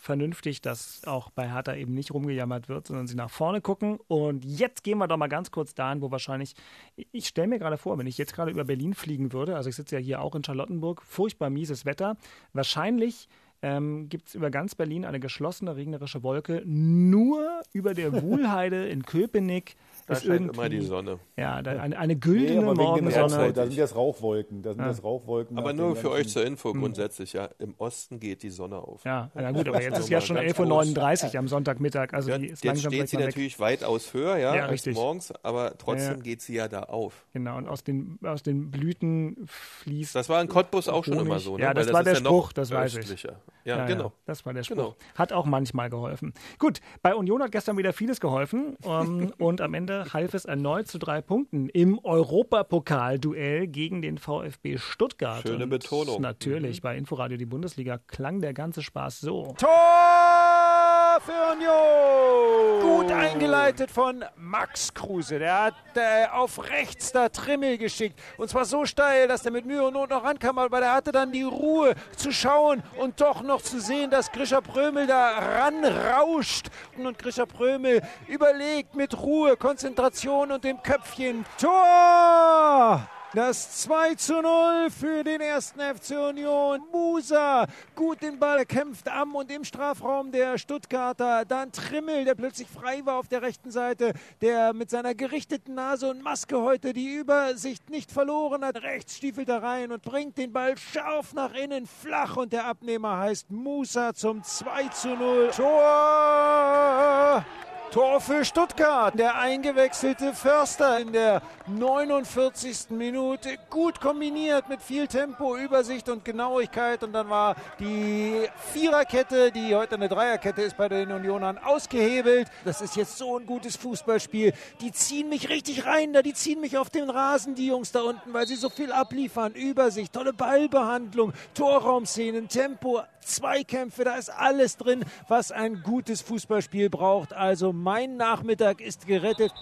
vernünftig, dass auch bei Hertha eben nicht rumgejammert wird, sondern sie nach vorne gucken. Und jetzt gehen wir doch mal ganz kurz dahin, wo wahrscheinlich, ich stelle mir gerade vor, wenn ich jetzt gerade über Berlin fliegen würde, also ich sitze ja hier auch in Charlottenburg, furchtbar mieses Wetter, wahrscheinlich ähm, gibt es über ganz Berlin eine geschlossene regnerische Wolke. Nur über der Wuhlheide in Köpenick Da ist scheint irgendwie immer die Sonne. Ja, da, eine, eine güldene dem Morgensonne. Da sind jetzt Rauchwolken. Da sind jetzt Rauchwolken. Aber nur für euch zur Info grundsätzlich, ja, im Osten geht die Sonne auf. Ja, na gut, aber jetzt <laughs> ist ja schon ganz 11.39 Uhr am Sonntagmittag. Also Ja, die ist jetzt langsam steht sie natürlich weitaus höher, ja, Ja, als richtig. morgens, aber trotzdem Ja. geht sie ja da auf. Genau, und aus den, aus den Blüten fließt. Das war in Cottbus auch schon immer so, ne? Ja, Weil das war der Spruch, das weiß ich. Ja, genau. das war der Spruch. Genau. Hat auch manchmal geholfen. Gut, bei Union hat gestern wieder vieles geholfen ähm, <laughs> und am Ende half es erneut zu drei Punkten im Europapokal-Duell gegen den VfB Stuttgart. Schöne und Betonung. Natürlich, bei Inforadio die Bundesliga klang der ganze Spaß so. Tor für Union! Gut eingeleitet von Max Kruse. Der hat äh, auf rechts da Trimmel geschickt. Und zwar so steil, dass der mit Mühe und Not noch rankam. Aber der hatte dann die Ruhe zu schauen und doch noch zu sehen, dass Grisha Prömel da ranrauscht. Und Grisha Prömel überlegt mit Ruhe, Konzentration und dem Köpfchen. Tor! Das 2 zu 0 für den ersten FC Union. Musa gut den Ball kämpft am und im Strafraum der Stuttgarter. Dann Trimmel, der plötzlich frei war auf der rechten Seite, der mit seiner gerichteten Nase und Maske heute die Übersicht nicht verloren hat. Rechts stiefelt er rein und bringt den Ball scharf nach innen, flach und der Abnehmer heißt Musa zum 2 zu 0. Tor! Tor für Stuttgart. Der eingewechselte Förster in der 49. Minute. Gut kombiniert mit viel Tempo, Übersicht und Genauigkeit. Und dann war die Viererkette, die heute eine Dreierkette ist bei den Unionern, ausgehebelt. Das ist jetzt so ein gutes Fußballspiel. Die ziehen mich richtig rein da. Die ziehen mich auf den Rasen, die Jungs da unten, weil sie so viel abliefern. Übersicht, tolle Ballbehandlung, Torraumszenen, Tempo, Zweikämpfe. Da ist alles drin, was ein gutes Fußballspiel braucht. Also mein Nachmittag ist gerettet.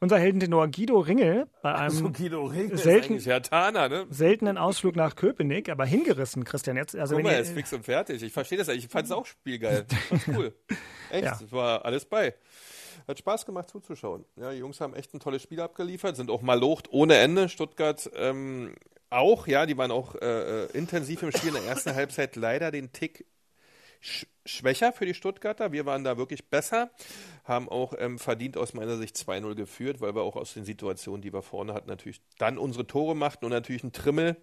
Unser Heldentenor Guido Ringel bei einem So Guido Ringel selten, Tana, ne? seltenen Ausflug nach Köpenick, aber hingerissen, Christian. Jetzt, also Guck mal, er ist fix und fertig. Ich verstehe das eigentlich. Ich fand es auch spielgeil. Fand's cool. <laughs> Echt, Ja. es war alles bei. Hat Spaß gemacht zuzuschauen. Ja, die Jungs haben echt ein tolles Spiel abgeliefert, sind auch malocht ohne Ende. Stuttgart ähm, auch, ja, die waren auch äh, äh, intensiv im Spiel in der ersten Halbzeit. Leider den Tick sch schwächer für die Stuttgarter. Wir waren da wirklich besser, haben auch ähm, verdient aus meiner Sicht 2-0 geführt, weil wir auch aus den Situationen, die wir vorne hatten, natürlich dann unsere Tore machten und natürlich ein Trimmel,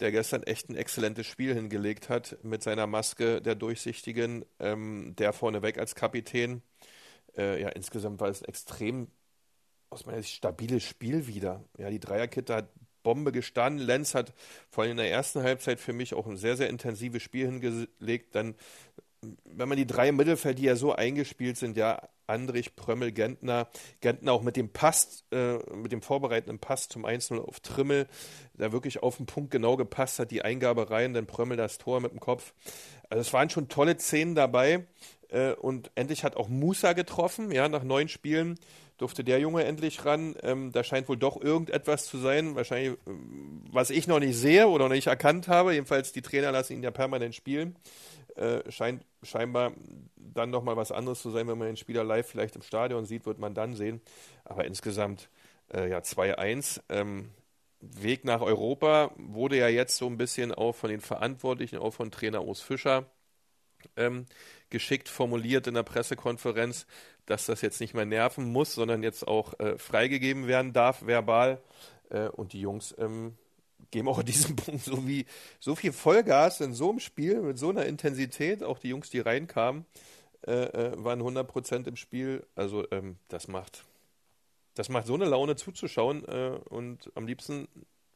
der gestern echt ein exzellentes Spiel hingelegt hat mit seiner Maske der Durchsichtigen, ähm, der vorneweg als Kapitän. Äh, ja, insgesamt war es extrem aus meiner Sicht stabiles Spiel wieder. Ja, die Dreierkette hat Bombe gestanden. Lenz hat vor allem in der ersten Halbzeit für mich auch ein sehr, sehr intensives Spiel hingelegt. Dann, wenn man die drei Mittelfeld, die ja so eingespielt sind, ja, Andrich, Prömmel, Gentner, Gentner auch mit dem Pass, äh, mit dem vorbereitenden Pass zum 1-0 auf Trimmel, der wirklich auf den Punkt genau gepasst hat, die Eingabe rein, dann Prömmel das Tor mit dem Kopf. Also es waren schon tolle Szenen dabei. Äh, und endlich hat auch Musa getroffen, ja, nach neun Spielen durfte der Junge endlich ran. Ähm, da scheint wohl doch irgendetwas zu sein, wahrscheinlich, ähm, was ich noch nicht sehe oder noch nicht erkannt habe. Jedenfalls, die Trainer lassen ihn ja permanent spielen. Äh, scheint scheinbar dann nochmal was anderes zu sein, wenn man den Spieler live vielleicht im Stadion sieht, wird man dann sehen. Aber insgesamt, äh, ja, 2-1. Ähm, Weg nach Europa wurde ja jetzt so ein bisschen auch von den Verantwortlichen, auch von Trainer Urs Fischer, ähm, geschickt formuliert in der Pressekonferenz, dass das jetzt nicht mehr nerven muss, sondern jetzt auch äh, freigegeben werden darf, verbal. Äh, und die Jungs ähm, geben auch an diesem <laughs> Punkt so, wie, so viel Vollgas in so einem Spiel mit so einer Intensität. Auch die Jungs, die reinkamen, äh, äh, waren 100% im Spiel. Also ähm, das macht das macht so eine Laune zuzuschauen äh, und am liebsten,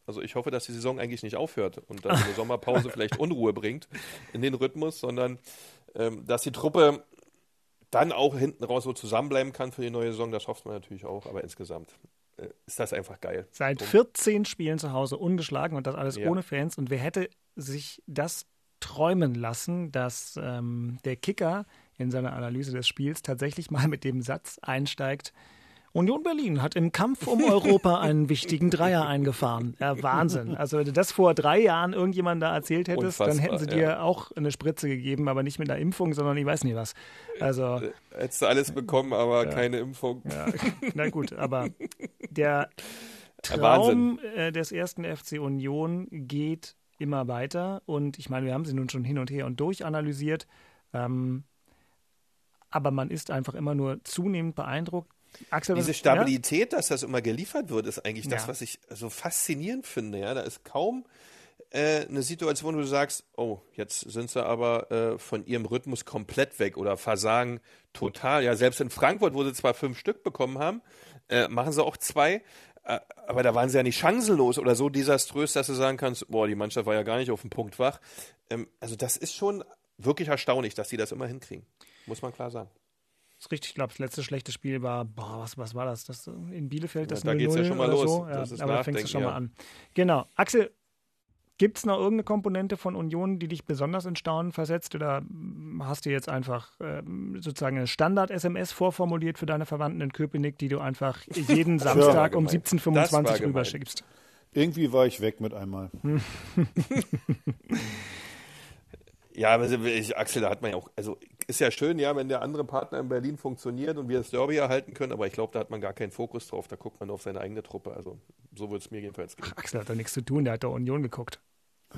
also ich hoffe, dass die Saison eigentlich nicht aufhört und dann eine Sommerpause <laughs> vielleicht Unruhe bringt in den Rhythmus, sondern ähm, dass die Truppe dann auch hinten raus so zusammenbleiben kann für die neue Saison, das hofft man natürlich auch, aber insgesamt äh, ist das einfach geil. Seit Punkt. 14 Spielen zu Hause ungeschlagen und das alles Ja. ohne Fans. Und wer hätte sich das träumen lassen, dass ähm, der Kicker in seiner Analyse des Spiels tatsächlich mal mit dem Satz einsteigt, Union Berlin hat im Kampf um Europa einen wichtigen Dreier eingefahren. Ja, Wahnsinn. Also wenn du das vor drei Jahren irgendjemand da erzählt hättest, dann Unfassbar, hätten sie dir ja. auch eine Spritze gegeben, aber nicht mit einer Impfung, sondern ich weiß nicht was. Also Äh, Hättest du alles bekommen, aber keine Impfung. ja, na gut, aber der <laughs> Wahnsinn. Traum äh, des ersten FC Union geht immer weiter und ich meine, wir haben sie nun schon hin und her und durchanalysiert, ähm, aber man ist einfach immer nur zunehmend beeindruckt. Axel, Diese Stabilität, dass das immer geliefert wird, ist eigentlich das, Ja. was ich so faszinierend finde. Ja, da ist kaum äh, eine Situation, wo du sagst, oh, jetzt sind sie aber äh, von ihrem Rhythmus komplett weg oder versagen total. Ja, selbst in Frankfurt, wo sie zwar fünf Stück bekommen haben, äh, machen sie auch zwei. Äh, aber da waren sie ja nicht chancenlos oder so desaströs, dass du sagen kannst, boah, die Mannschaft war ja gar nicht auf dem Punkt wach. Ähm, also das ist schon wirklich erstaunlich, dass sie das immer hinkriegen. Muss man klar sagen. Richtig, ich glaube, das letzte schlechte Spiel war, boah, was, was war das? das in Bielefeld, das Ja, da geht's ja 0-0 schon mal oder los. So. Ja, Das ist aber da fängst du schon Nachdenken, mal an. Genau. Axel, gibt es noch irgendeine Komponente von Union, die dich besonders in Staunen versetzt? Oder hast du jetzt einfach ähm, sozusagen eine Standard-SMS vorformuliert für deine Verwandten in Köpenick, die du einfach jeden <laughs> Samstag um 17.25 Uhr rüberschickst? Irgendwie war ich weg mit einmal. <laughs> ja, aber ich, Axel, da hat man ja auch, also ist ja schön, ja, wenn der andere Partner in Berlin funktioniert und wir das Derby erhalten können, aber ich glaube, da hat man gar keinen Fokus drauf, da guckt man auf seine eigene Truppe. Also so wird es mir jedenfalls gehen. Ach, Axel hat da nichts zu tun, der hat da Union geguckt.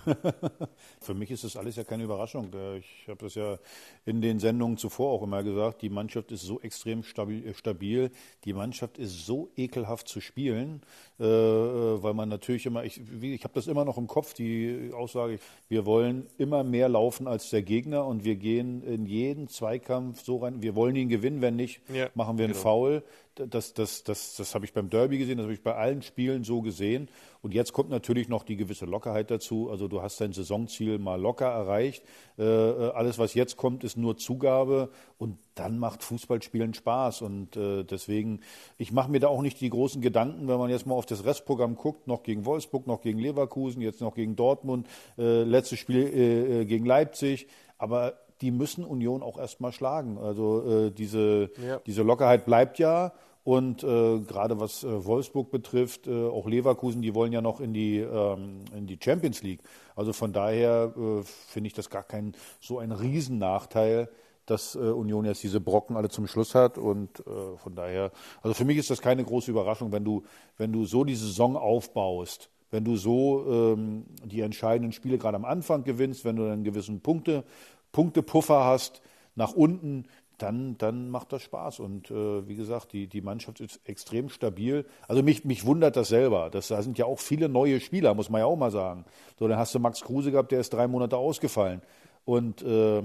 <laughs> Für mich ist das alles ja keine Überraschung. Ich habe das ja in den Sendungen zuvor auch immer gesagt. Die Mannschaft ist so extrem stabil. Die Mannschaft ist so ekelhaft zu spielen, äh, weil man natürlich immer, ich, ich habe das immer noch im Kopf, die Aussage, wir wollen immer mehr laufen als der Gegner und wir gehen in jeden Zweikampf so rein. Wir wollen ihn gewinnen, wenn nicht, ja, machen wir einen genau. Foul das, das, das, das habe ich beim Derby gesehen, das habe ich bei allen Spielen so gesehen. Und jetzt kommt natürlich noch die gewisse Lockerheit dazu. Also du hast dein Saisonziel mal locker erreicht. Äh, äh, alles, was jetzt kommt, ist nur Zugabe. Und dann macht Fußballspielen Spaß. Und äh, deswegen, ich mache mir da auch nicht die großen Gedanken, wenn man jetzt mal auf das Restprogramm guckt, noch gegen Wolfsburg, noch gegen Leverkusen, jetzt noch gegen Dortmund, äh, letztes Spiel äh, äh gegen Leipzig. Aber die müssen Union auch erstmal schlagen. Also äh, diese, ja. diese Lockerheit bleibt ja. Und äh, gerade was äh, Wolfsburg betrifft, äh, auch Leverkusen, die wollen ja noch in die, ähm, in die Champions League. Also von daher äh, finde ich das gar kein so ein Riesennachteil, dass äh, Union jetzt diese Brocken alle zum Schluss hat. Und äh, von daher, also für mich ist das keine große Überraschung, wenn du, wenn du so die Saison aufbaust, wenn du so ähm, die entscheidenden Spiele gerade am Anfang gewinnst, wenn du einen gewissen Punkte, Punktepuffer hast nach unten, dann, dann macht das Spaß. Und äh, wie gesagt, die, die Mannschaft ist extrem stabil. Also mich, mich wundert das selber. Das, da sind ja auch viele neue Spieler, muss man ja auch mal sagen. So, dann hast du Max Kruse gehabt, der ist drei Monate ausgefallen. Und äh,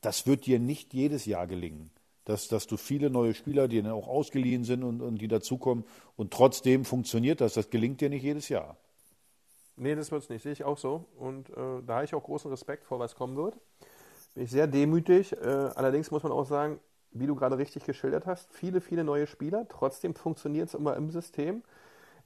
das wird dir nicht jedes Jahr gelingen. Dass, dass du viele neue Spieler, die dann auch ausgeliehen sind und, und die dazukommen und trotzdem funktioniert das. Das gelingt dir nicht jedes Jahr. Nee, das wird es nicht. Sehe ich auch so. Und äh, da habe ich auch großen Respekt vor, was kommen wird. Bin ich sehr demütig. Äh, allerdings muss man auch sagen, wie du gerade richtig geschildert hast, viele, viele neue Spieler. Trotzdem funktioniert es immer im System.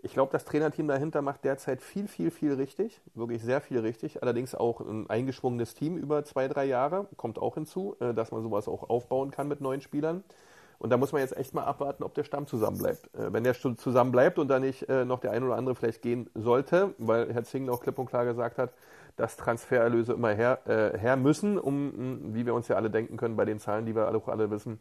Ich glaube, das Trainerteam dahinter macht derzeit viel, viel, viel richtig. Wirklich sehr viel richtig. Allerdings auch ein eingeschwungenes Team über zwei, drei Jahre. Kommt auch hinzu, äh, dass man sowas auch aufbauen kann mit neuen Spielern. Und da muss man jetzt echt mal abwarten, ob der Stamm zusammenbleibt. Äh, wenn der zusammen bleibt und da nicht äh, noch der ein oder andere vielleicht gehen sollte, weil Herr Zingel auch klipp und klar gesagt hat, dass Transfererlöse immer her, äh, her müssen, um, wie wir uns ja alle denken können, bei den Zahlen, die wir auch alle wissen,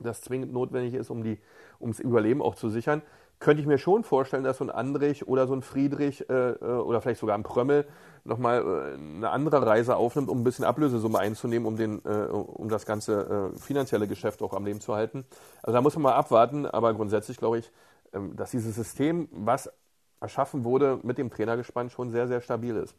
das zwingend notwendig ist, um die, ums Überleben auch zu sichern, könnte ich mir schon vorstellen, dass so ein Andrich oder so ein Friedrich äh, äh oder vielleicht sogar ein Prömmel nochmal äh, eine andere Reise aufnimmt, um ein bisschen Ablösesumme einzunehmen, um, den, äh, um das ganze äh, finanzielle Geschäft auch am Leben zu halten. Also da muss man mal abwarten, aber grundsätzlich glaube ich, ähm, dass dieses System, was erschaffen wurde, mit dem Trainergespann schon sehr, sehr stabil ist.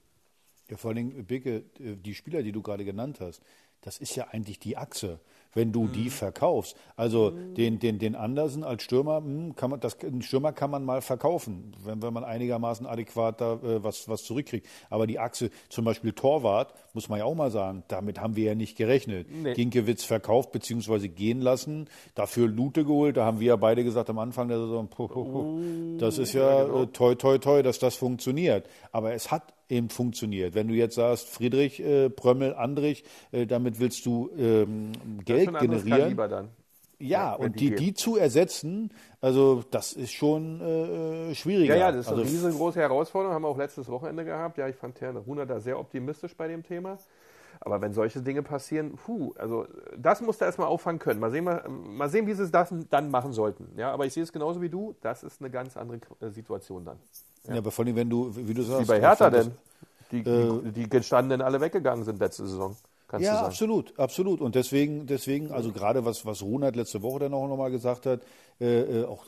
Ja, vor allem, Bicke, die Spieler, die du gerade genannt hast, das ist ja eigentlich die Achse, wenn du mhm. die verkaufst. Also mhm. den, den, den Andersen als Stürmer, hm, kann man, das, einen Stürmer kann man mal verkaufen, wenn, wenn man einigermaßen adäquat da äh, was, was zurückkriegt. Aber die Achse, zum Beispiel Torwart, muss man ja auch mal sagen, damit haben wir ja nicht gerechnet. Nee. Ginkiewicz verkauft bzw. gehen lassen, dafür Lute geholt, da haben wir ja beide gesagt am Anfang der Saison, puh, puh, puh. das ist ja, ja genau. äh, toi, toi, toi, dass das funktioniert. Aber es hat eben funktioniert. Wenn du jetzt sagst, Friedrich, äh, Prömmel, Andrich, äh, damit willst du ähm, Geld generieren. Ja, ja und die, die zu ersetzen, also das ist schon äh, schwieriger. Ja, ja, das ist also, eine riesengroße Herausforderung, haben wir auch letztes Wochenende gehabt. Ja, ich fand Herrn Huner da sehr optimistisch bei dem Thema. Aber wenn solche Dinge passieren, puh, also das musst du erstmal auffangen können. Mal sehen, mal, mal sehen, wie sie es das dann machen sollten. Ja, aber ich sehe es genauso wie du, das ist eine ganz andere äh, Situation dann. Ja, aber vor allem, wenn du, wie du sagst. Wie bei Hertha denn? Die, äh, die, gestandenen alle weggegangen sind letzte Saison. ja, absolut, absolut. Und deswegen, deswegen, also gerade was, was Runert letzte Woche dann auch nochmal gesagt hat, äh, äh auch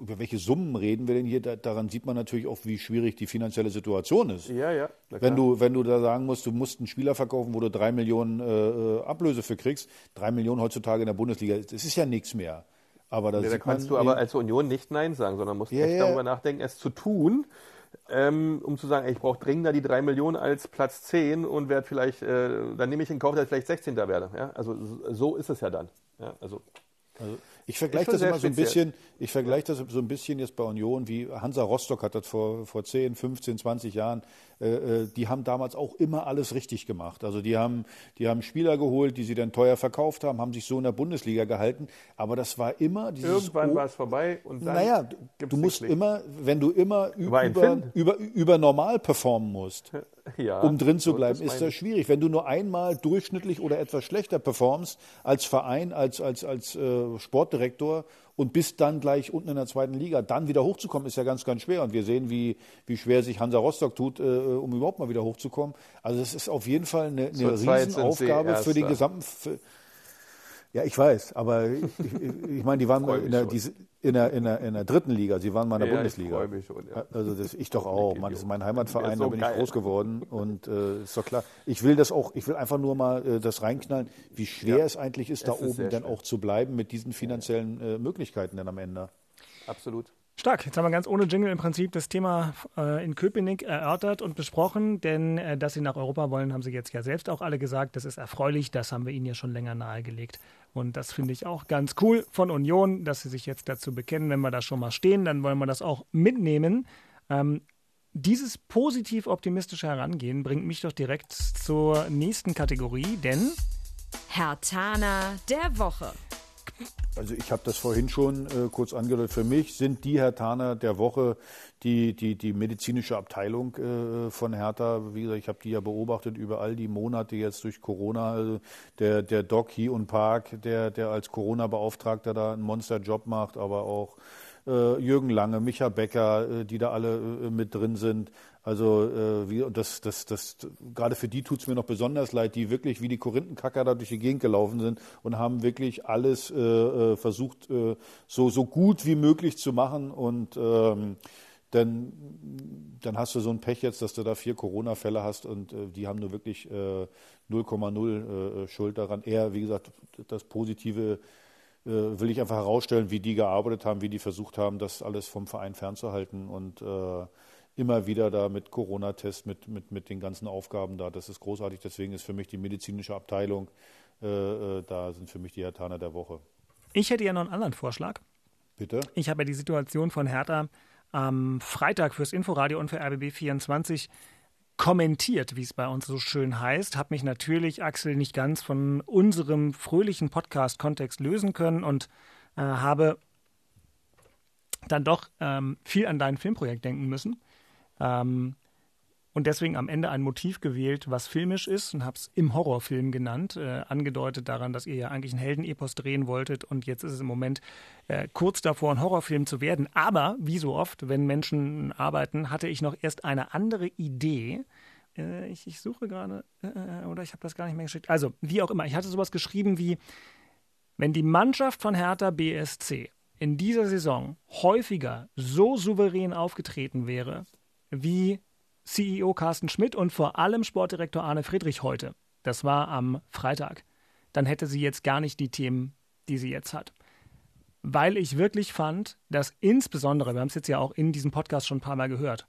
über welche Summen reden wir denn hier, da, daran sieht man natürlich auch, wie schwierig die finanzielle Situation ist. Ja, ja. Wenn du, wenn du da sagen musst, du musst einen Spieler verkaufen, wo du drei Millionen äh, Ablöse für kriegst, drei Millionen heutzutage in der Bundesliga, das ist ja nichts mehr. Aber da, ja, da kannst du aber als Union nicht Nein sagen, sondern musst ja, echt ja. darüber nachdenken, es zu tun ähm, um zu sagen, ey, ich brauche dringender die 3 Millionen als Platz 10 und werde vielleicht, äh, dann nehme ich in Kauf, dass ich vielleicht 16. werde. Ja? Also so ist es ja dann. Ja? Also, also Ich vergleiche das immer so ein bisschen, ich vergleiche das so ein bisschen jetzt bei Union, wie Hansa Rostock hat das vor, vor 10, 15, 20 Jahren, äh, äh, die haben damals auch immer alles richtig gemacht. Also die haben, die haben Spieler geholt, die sie dann teuer verkauft haben, haben sich so in der Bundesliga gehalten. Aber das war immer dieses. Irgendwann war es vorbei und dann. Naja, du musst immer, wenn du immer über, über, über, über normal performen musst, ja, um drin zu bleiben, ist das schwierig. Wenn du nur einmal durchschnittlich oder etwas schlechter performst als Verein, als, als, als äh, Sportdirektor und bist dann gleich unten in der zweiten Liga, dann wieder hochzukommen, ist ja ganz, ganz schwer. Und wir sehen, wie, wie schwer sich Hansa Rostock tut, äh, um überhaupt mal wieder hochzukommen. Also es ist auf jeden Fall eine, eine Riesenaufgabe für den gesamten. Für, ja, ich weiß, aber ich, ich, meine, die waren <laughs> in der, die, in der, in, der, in der dritten Liga, sie waren mal in der ja, Bundesliga. Ich mich schon, ja. Also das, ich doch auch. Man, das ist mein Heimatverein, so da bin geil. ich groß geworden und äh, ist doch klar. Ich will das auch, ich will einfach nur mal äh, das reinknallen, wie schwer ja. es eigentlich ist, es da ist oben dann auch zu bleiben mit diesen finanziellen äh, Möglichkeiten dann am Ende. Absolut. Stark. Jetzt haben wir ganz ohne Jingle im Prinzip das Thema äh, in Köpenick erörtert und besprochen, denn äh, dass Sie nach Europa wollen, haben Sie jetzt ja selbst auch alle gesagt. Das ist erfreulich. Das haben wir Ihnen ja schon länger nahegelegt. Und das finde ich auch ganz cool von Union, dass Sie sich jetzt dazu bekennen. Wenn wir da schon mal stehen, dann wollen wir das auch mitnehmen. Ähm, dieses positiv optimistische Herangehen bringt mich doch direkt zur nächsten Kategorie, denn Herr Tana der Woche. Also ich habe das vorhin schon äh, kurz angedeutet. Für mich sind die Herr Hertaner der Woche die, die, die medizinische Abteilung äh, von Hertha. Wie gesagt, ich habe die ja beobachtet über all die Monate jetzt durch Corona. Also der, der Doc Hee und Park, der, der als Corona-Beauftragter da einen Monsterjob macht, aber auch äh, Jürgen Lange, Micha Becker, äh, die da alle äh, mit drin sind. Also äh, wie, das, das, das, gerade für die tut es mir noch besonders leid, die wirklich wie die Korinthenkacker da durch die Gegend gelaufen sind und haben wirklich alles äh, äh, versucht, äh, so, so gut wie möglich zu machen. Und ähm, dann, dann hast du so ein Pech jetzt, dass du da vier Corona-Fälle hast und äh, die haben nur wirklich äh, 0,0 äh, Schuld daran. Eher, wie gesagt, das Positive äh, will ich einfach herausstellen, wie die gearbeitet haben, wie die versucht haben, das alles vom Verein fernzuhalten und äh, immer wieder da mit Corona-Test, mit, mit, mit den ganzen Aufgaben da. Das ist großartig. Deswegen ist für mich die medizinische Abteilung, äh, äh da sind für mich die Hertaner der Woche. Ich hätte ja noch einen anderen Vorschlag. Bitte? Ich habe ja die Situation von Hertha am Freitag fürs Inforadio und für RBB 24 kommentiert, wie es bei uns so schön heißt. Habe mich natürlich, Axel, nicht ganz von unserem fröhlichen Podcast-Kontext lösen können und äh, habe dann doch ähm, viel an dein Filmprojekt denken müssen. Ähm, und deswegen am Ende ein Motiv gewählt, was filmisch ist und habe es im Horrorfilm genannt, äh, angedeutet daran, dass ihr ja eigentlich einen Heldenepos drehen wolltet und jetzt ist es im Moment äh, kurz davor, ein Horrorfilm zu werden. Aber wie so oft, wenn Menschen arbeiten, hatte ich noch erst eine andere Idee. Äh, ich, ich, suche gerade, äh, oder ich habe das gar nicht mehr geschickt. Also, wie auch immer, ich hatte sowas geschrieben wie, wenn die Mannschaft von Hertha BSC in dieser Saison häufiger so souverän aufgetreten wäre, wie CEO Carsten Schmidt und vor allem Sportdirektor Arne Friedrich heute. Das war am Freitag. Dann hätte sie jetzt gar nicht die Themen, die sie jetzt hat. Weil ich wirklich fand, dass insbesondere, wir haben es jetzt ja auch in diesem Podcast schon ein paar Mal gehört,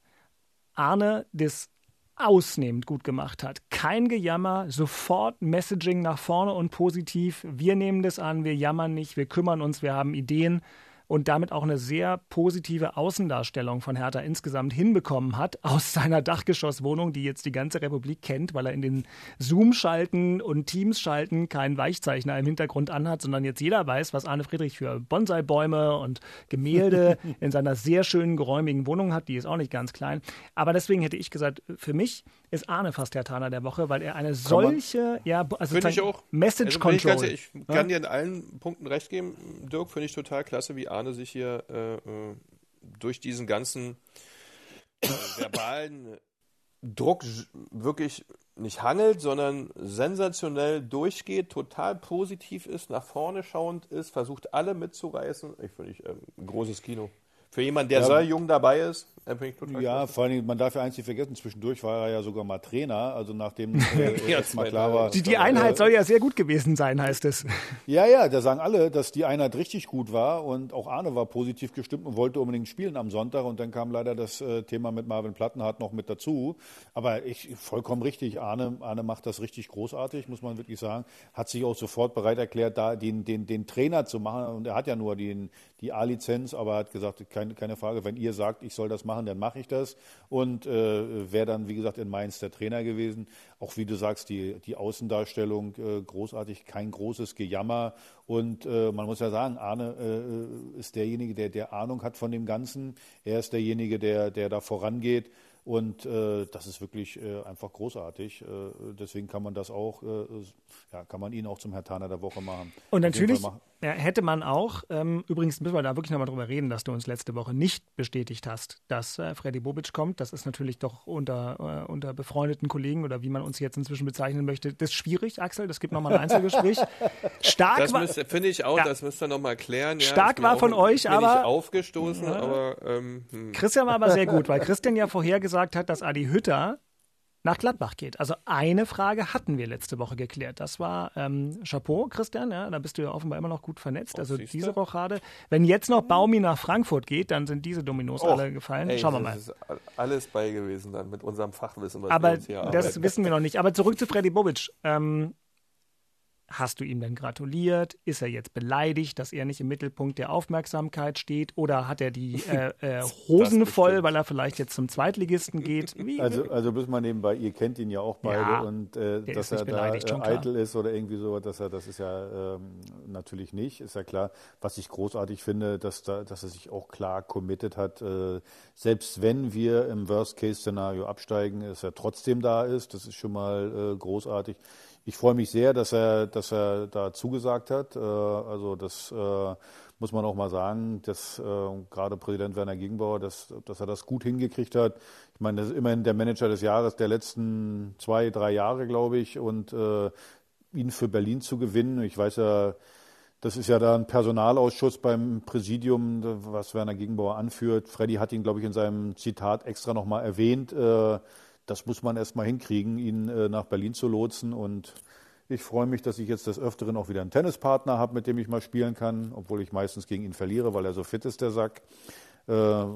Arne das ausnehmend gut gemacht hat. Kein Gejammer, sofort Messaging nach vorne und positiv. Wir nehmen das an, wir jammern nicht, wir kümmern uns, wir haben Ideen und damit auch eine sehr positive Außendarstellung von Hertha insgesamt hinbekommen hat aus <laughs> seiner Dachgeschosswohnung, die jetzt die ganze Republik kennt, weil er in den Zoom-Schalten und Teams-Schalten keinen Weichzeichner im Hintergrund anhat, sondern jetzt jeder weiß, was Arne Friedrich für Bonsai-Bäume und Gemälde <laughs> in seiner sehr schönen, geräumigen Wohnung hat. Die ist auch nicht ganz klein. Aber deswegen hätte ich gesagt, für mich ist Arne fast der Tana der Woche, weil er eine solche, ja, also ich auch, Message also Control. Ich, ich kann dir in allen Punkten recht geben, Dirk, finde ich total klasse, wie Arne sich hier äh, äh durch diesen ganzen äh, verbalen Druck wirklich nicht hangelt, sondern sensationell durchgeht, total positiv ist, nach vorne schauend ist, versucht alle mitzureißen. Ich finde ich äh, großes Kino. Für jemanden, der ja. sehr jung dabei ist, Ja, vor allem, man darf ja eins nicht vergessen, zwischendurch war er ja sogar mal Trainer, also nachdem <laughs> äh, ja, mal klar war. Die, die Einheit soll ja sehr gut gewesen sein, heißt es. <laughs> Ja, ja, da sagen alle, dass die Einheit richtig gut war und auch Arne war positiv gestimmt und wollte unbedingt spielen am Sonntag und dann kam leider das äh, Thema mit Marvin Plattenhardt noch mit dazu. Aber ich, vollkommen richtig, Arne, Arne macht das richtig großartig, muss man wirklich sagen. Hat sich auch sofort bereit erklärt, da den, den, den Trainer zu machen und er hat ja nur den, die A-Lizenz, aber hat gesagt, keine, keine Frage, wenn ihr sagt, ich soll das machen, dann mache ich das. Und äh, wäre dann, wie gesagt, in Mainz der Trainer gewesen. Auch wie du sagst, die, die Außendarstellung äh, großartig, kein großes Gejammer. Und äh, man muss ja sagen, Arne äh, ist derjenige, der, der Ahnung hat von dem Ganzen. Er ist derjenige, der, der da vorangeht. Und äh, das ist wirklich äh, einfach großartig. Äh, deswegen kann man das auch, äh, ja, kann man ihn auch zum Herr Taner der Woche machen. Und natürlich ja, hätte man auch, ähm, übrigens müssen wir da wirklich nochmal drüber reden, dass du uns letzte Woche nicht bestätigt hast, dass äh, Freddy Bobic kommt. Das ist natürlich doch unter, äh, unter befreundeten Kollegen oder wie man uns jetzt inzwischen bezeichnen möchte, das ist schwierig, Axel. Das gibt nochmal ein Einzelgespräch. Stark Das finde ich auch, ja. das müsst ihr nochmal klären. Ja, Stark war von euch, aber. Nicht aufgestoßen, aber. Ähm, hm. Christian war aber sehr gut, weil Christian ja vorhergesagt hat, dass Adi Hütter nach Gladbach geht. Also eine Frage hatten wir letzte Woche geklärt. Das war ähm, Chapeau, Christian, ja, da bist du ja offenbar immer noch gut vernetzt. Oh, also diese Rochade. Wenn jetzt noch Baumi nach Frankfurt geht, dann sind diese Dominos oh, alle gefallen. Ey, Schauen wir mal. Das ist alles bei gewesen dann mit unserem Fachwissen. Was Aber das wissen wir noch nicht. Aber zurück zu Freddy Bobic. Ähm, Hast du ihm denn gratuliert? Ist er jetzt beleidigt, dass er nicht im Mittelpunkt der Aufmerksamkeit steht? Oder hat er die <laughs> äh, äh, Hosen voll, weil er vielleicht jetzt zum Zweitligisten geht? Wie, also, also bis man nebenbei, ihr kennt ihn ja auch beide ja, und äh, dass er da äh, eitel ist oder irgendwie so, dass er, das ist ja ähm, natürlich nicht, ist ja klar. Was ich großartig finde, dass, da, dass er sich auch klar committed hat, äh, selbst wenn wir im Worst-Case-Szenario absteigen, dass er trotzdem da ist. Das ist schon mal äh, großartig ich freue mich sehr, dass er, dass er da zugesagt hat. Äh, also das äh, muss man auch mal sagen, dass äh, gerade Präsident Werner Gegenbauer, dass, dass er das gut hingekriegt hat. Ich meine, das ist immerhin der Manager des Jahres der letzten zwei, drei Jahre, glaube ich, und ihn für Berlin zu gewinnen. Ich weiß ja, das ist ja da ein Personalausschuss beim Präsidium, was Werner Gegenbauer anführt. Freddy hat ihn, glaube ich, in seinem Zitat extra nochmal erwähnt das muss man erst mal hinkriegen, ihn äh, nach Berlin zu lotsen. Und ich freue mich, dass ich jetzt des Öfteren auch wieder einen Tennispartner habe, mit dem ich mal spielen kann, obwohl ich meistens gegen ihn verliere, weil er so fit ist, der Sack. Äh,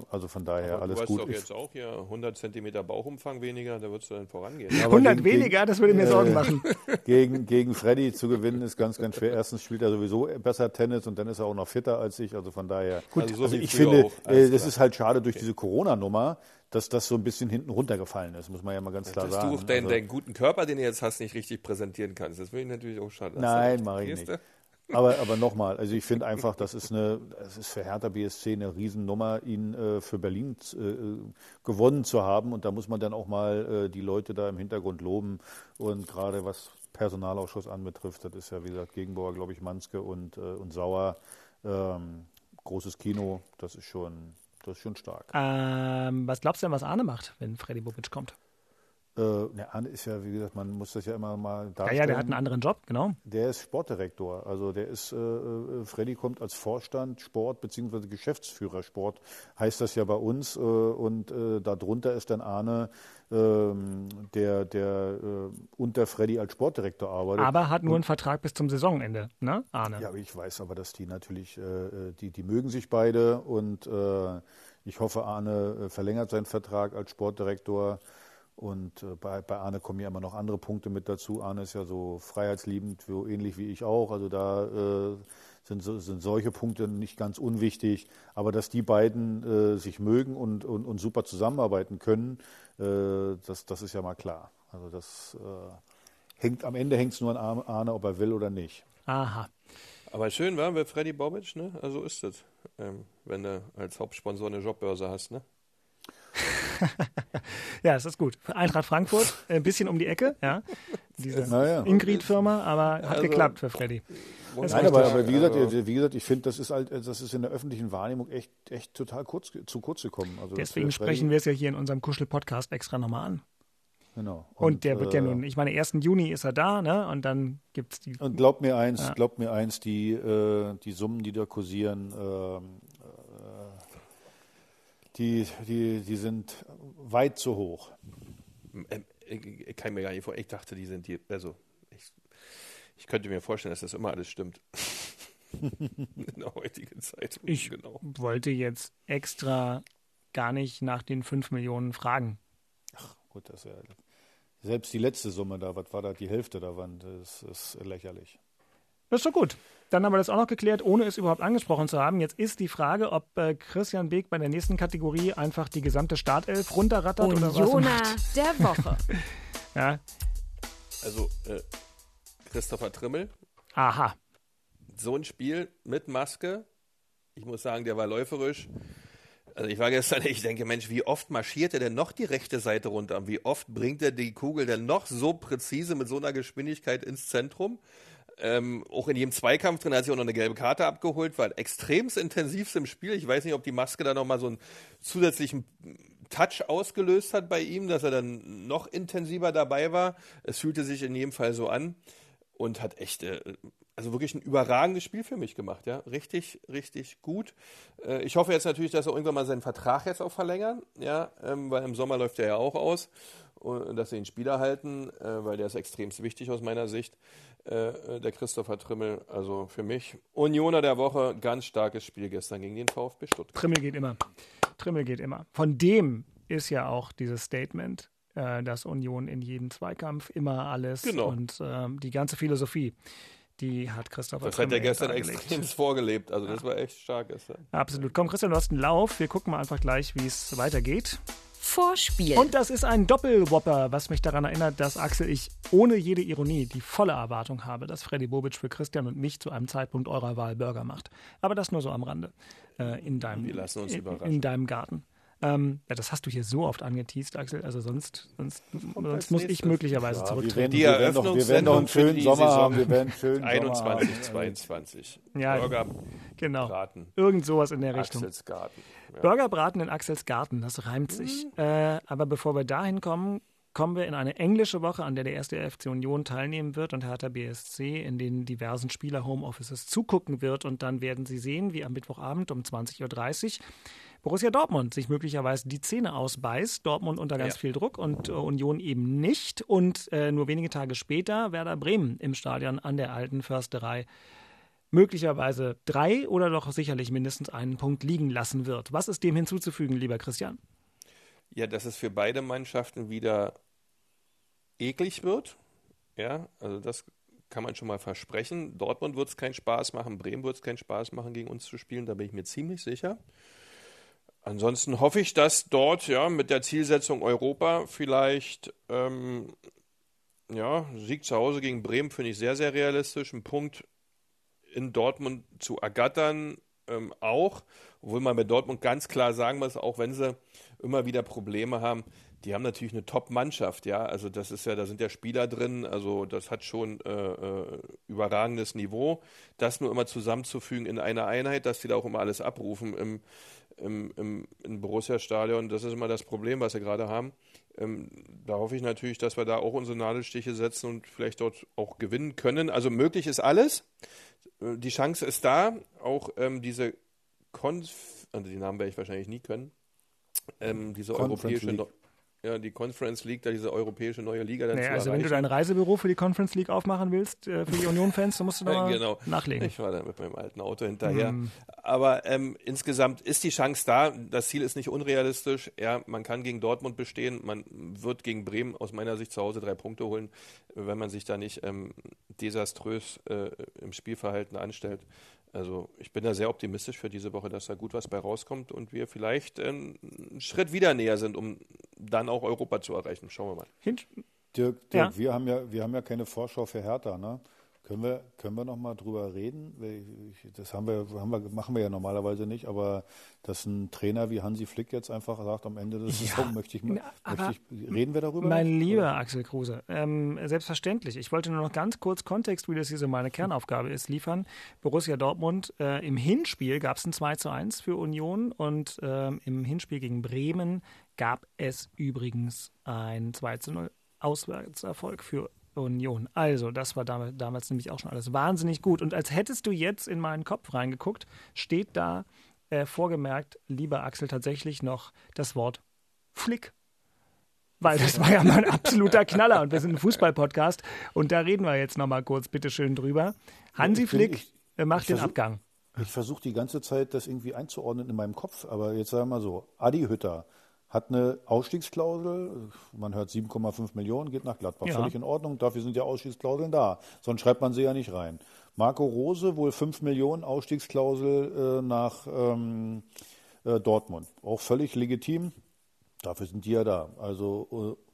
also von daher Aber alles du gut. Du hast doch jetzt auch hier 100 Zentimeter Bauchumfang weniger, da würdest du dann vorangehen. 100 gegen, weniger, das würde mir Sorgen äh, machen. <laughs> Gegen, gegen Freddy zu gewinnen ist ganz, ganz schwer. Erstens spielt er sowieso besser Tennis und dann ist er auch noch fitter als ich. Also von daher. Gut, also, so also ich finde, äh, das ist halt schade durch okay. diese Corona-Nummer dass das so ein bisschen hinten runtergefallen ist, muss man ja mal ganz klar dass sagen. Dass du deinen, also, deinen guten Körper, den du jetzt hast, nicht richtig präsentieren kannst. Das will ich natürlich auch schade. Nein, mache ich nicht. Aber, aber nochmal, also ich finde einfach, das ist eine, es ist für Hertha BSC eine Riesennummer, ihn äh, für Berlin äh, gewonnen zu haben. Und da muss man dann auch mal äh, die Leute da im Hintergrund loben. Und gerade was Personalausschuss anbetrifft, das ist ja wie gesagt Gegenbauer, glaube ich, Manske und, äh, und Sauer. Ähm, großes Kino, das ist schon, das ist schon stark. Ähm, was glaubst du denn, was Arne macht, wenn Freddy Bobic kommt? Äh, ne, Arne ist ja, wie gesagt, man muss das ja immer mal darstellen. Ja, ja, der hat einen anderen Job, genau. Der ist Sportdirektor. Also der ist, äh, äh Freddy kommt als Vorstand Sport bzw. Geschäftsführer Sport, heißt das ja bei uns. Äh, und äh, darunter ist dann Arne, ähm, der, der äh, unter Freddy als Sportdirektor arbeitet. Aber hat nur einen Vertrag bis zum Saisonende, ne, Arne? Ja, ich weiß aber, dass die natürlich, die, die mögen sich beide und ich hoffe, Arne verlängert seinen Vertrag als Sportdirektor. Und äh, bei, bei Arne kommen ja immer noch andere Punkte mit dazu. Arne ist ja so freiheitsliebend, so ähnlich wie ich auch. Also da äh, sind, sind solche Punkte nicht ganz unwichtig. Aber dass die beiden äh, sich mögen und, und, und super zusammenarbeiten können, äh, das, das ist ja mal klar. Also das äh, hängt am Ende hängt es nur an Arne, ob er will oder nicht. Aha. Aber schön war wir Freddy Bobic, ne? Also ist es, ähm, wenn du als Hauptsponsor eine Jobbörse hast, ne? <laughs> ja, es ist gut. Eintracht Frankfurt, ein bisschen um die Ecke, ja. Diese ja. Ingrid-Firma, aber hat also, geklappt für Freddy. Nein, aber, aber, wie gesagt, also, wie gesagt ich finde, das ist halt, das ist in der öffentlichen Wahrnehmung echt, echt total kurz, zu kurz gekommen. Also Deswegen sprechen wir es ja hier in unserem Kuschel-Podcast extra nochmal an. Genau. Und, und, der wird ja äh, nun, ich meine, 1. Juni ist er da, ne? Und dann gibt es die. Und glaubt mir eins, ja. glaubt mir eins, die, äh, die Summen, die da kursieren, äh, die, die, die sind weit zu hoch. Ähm, ich kann mir gar nicht vor. Ich dachte, die sind die. Also, ich, ich könnte mir vorstellen, dass das immer alles stimmt. <laughs> In der heutigen Zeit. Ich genau. wollte jetzt extra gar nicht nach den 5 Millionen fragen. Ach, gut, das ist ja. Selbst die letzte Summe da, was war da, die Hälfte da waren, das ist lächerlich. Das ist doch gut. Dann haben wir das auch noch geklärt, ohne es überhaupt angesprochen zu haben. Jetzt ist die Frage, ob äh, Christian Beek bei der nächsten Kategorie einfach die gesamte Startelf runterrattert Unioner oder was. macht. <laughs> der Woche. <laughs> ja. Also, äh, Christopher Trimmel. Aha. So ein Spiel mit Maske. Ich muss sagen, der war läuferisch. Also ich war gestern, <laughs> ich denke, Mensch, wie oft marschiert er denn noch die rechte Seite runter? Und wie oft bringt er die Kugel denn noch so präzise mit so einer Geschwindigkeit ins Zentrum? Ähm, auch in jedem Zweikampf drin hat sich auch noch eine gelbe Karte abgeholt, war extremst intensivst im Spiel. Ich weiß nicht, ob die Maske da nochmal so einen zusätzlichen Touch ausgelöst hat bei ihm, dass er dann noch intensiver dabei war. Es fühlte sich in jedem Fall so an und hat echt, äh, also wirklich ein überragendes Spiel für mich gemacht, ja. Richtig, richtig gut. Äh, ich hoffe jetzt natürlich, dass er irgendwann mal seinen Vertrag jetzt auch verlängern, ja, ähm, weil im Sommer läuft er ja auch aus und dass sie den Spieler halten, äh, weil der ist extremst wichtig aus meiner Sicht. Äh, der Christopher Trimmel, also für mich. Unioner der Woche, ganz starkes Spiel gestern gegen den VfB Stuttgart. Trimmel geht immer. Trimmel geht immer. Von dem ist ja auch dieses Statement, äh, dass Union in jedem Zweikampf immer alles genau. und äh, die ganze Philosophie. Die hat Christopher Das hat er gestern extrem <laughs> vorgelebt. Also, das war echt stark gestern. Absolut. Komm, Christian, du hast einen Lauf. Wir gucken mal einfach gleich, wie es weitergeht. Vorspiel. Und das ist ein Doppelwopper, was mich daran erinnert, dass Axel ich ohne jede Ironie die volle Erwartung habe, dass Freddy Bobic für Christian und mich zu einem Zeitpunkt eurer Wahl Burger macht. Aber das nur so am Rande. Äh, in, deinem, Wir lassen uns in, überraschen. in deinem Garten. Ähm, ja, das hast du hier so oft angeteased, Axel. Also sonst, sonst, sonst muss ich möglicherweise Ja, zurücktreten. Die wir werden doch, wir werden doch einen schönen Sommer haben. Wir werden einen schönen 21, Sommer haben. 22. Ja, Burgerbraten. Genau. Irgend sowas in der Richtung. Axels Garten. Ja. Burgerbraten in Axels Garten, das reimt sich. Äh, aber bevor wir dahin kommen, kommen wir in eine englische Woche, an der der erste FC Union teilnehmen wird und Hertha BSC in den diversen Spieler Homeoffices zugucken wird. Und dann werden Sie sehen, wie am Mittwochabend um 20.30 Uhr Borussia Dortmund sich möglicherweise die Zähne ausbeißt. Dortmund unter ganz Ja. viel Druck und äh, Union eben nicht. Und äh, nur wenige Tage später Werder Bremen im Stadion an der alten Försterei möglicherweise drei oder doch sicherlich mindestens einen Punkt liegen lassen wird. Was ist dem hinzuzufügen, lieber Christian? Ja, dass es für beide Mannschaften wieder eklig wird. Ja, also das kann man schon mal versprechen. Dortmund wird es keinen Spaß machen, Bremen wird es keinen Spaß machen, gegen uns zu spielen, da bin ich mir ziemlich sicher. Ansonsten hoffe ich, dass dort ja mit der Zielsetzung Europa vielleicht ähm, ja, Sieg zu Hause gegen Bremen finde ich sehr, sehr realistisch. Ein Punkt in Dortmund zu ergattern ähm, auch, obwohl man bei Dortmund ganz klar sagen muss, auch wenn sie immer wieder Probleme haben, die haben natürlich eine Top-Mannschaft, ja. Also das ist ja, da sind ja Spieler drin, also das hat schon äh, äh, überragendes Niveau. Das nur immer zusammenzufügen in einer Einheit, dass die da auch immer alles abrufen im, im, im, im Borussia-Stadion, das ist immer das Problem, was wir gerade haben. Ähm, da hoffe ich natürlich, dass wir da auch unsere Nadelstiche setzen und vielleicht dort auch gewinnen können. Also möglich ist alles. Äh, Die Chance ist da. Auch ähm, diese Konf also die Namen werde ich wahrscheinlich nie können. Ähm, diese Conference europäische, League. Ja, die Conference League, da diese europäische neue Liga dann Naja, also wenn du erreichen. dein Reisebüro für die Conference League aufmachen willst, äh, für die Union-Fans, dann musst du da <laughs> genau. nachlegen. Ich war da mit meinem alten Auto hinterher. Mhm. Aber ähm, insgesamt ist die Chance da. Das Ziel ist nicht unrealistisch. Ja, man kann gegen Dortmund bestehen. Man wird gegen Bremen aus meiner Sicht zu Hause drei Punkte holen, wenn man sich da nicht ähm, desaströs äh, im Spielverhalten anstellt. Also ich bin da sehr optimistisch für diese Woche, dass da gut was bei rauskommt und wir vielleicht ähm, einen Schritt wieder näher sind, um dann auch Europa zu erreichen. Schauen wir mal. Hin Dirk, Dirk Ja. wir, haben ja, wir haben ja keine Vorschau für Hertha, ne? Können wir, können wir noch mal drüber reden? Das haben wir, haben wir, machen wir ja normalerweise nicht, aber dass ein Trainer wie Hansi Flick jetzt einfach sagt, am Ende des Saison möchte ich, möchte ich, reden wir darüber? Mein noch? lieber Axel Kruse, ähm, selbstverständlich. Ich wollte nur noch ganz kurz Kontext, wie das hier so meine Kernaufgabe ist, liefern. Borussia Dortmund, äh, im Hinspiel gab es ein 2 zu 1 für Union und ähm, im Hinspiel gegen Bremen gab es übrigens ein 2 zu 0 Auswärtserfolg für Union. Also, das war damals, damals nämlich auch schon alles wahnsinnig gut. Und als hättest du jetzt in meinen Kopf reingeguckt, steht da äh, vorgemerkt, lieber Axel, tatsächlich noch das Wort Flick. Weil das war ja mal ein absoluter Knaller und wir sind ein Fußball-Podcast und da reden wir jetzt nochmal kurz bitteschön drüber. Hansi Flick ich, äh, macht den versuch, Abgang. Ich versuche die ganze Zeit, das irgendwie einzuordnen in meinem Kopf, aber jetzt sagen wir mal so, Adi Hütter hat eine Ausstiegsklausel, man hört 7,5 Millionen, geht nach Gladbach, ja. völlig in Ordnung, dafür sind ja Ausstiegsklauseln da, sonst schreibt man sie ja nicht rein. Marco Rose, wohl 5 Millionen Ausstiegsklausel äh, nach ähm, äh, Dortmund, auch völlig legitim, dafür sind die ja da. Also äh,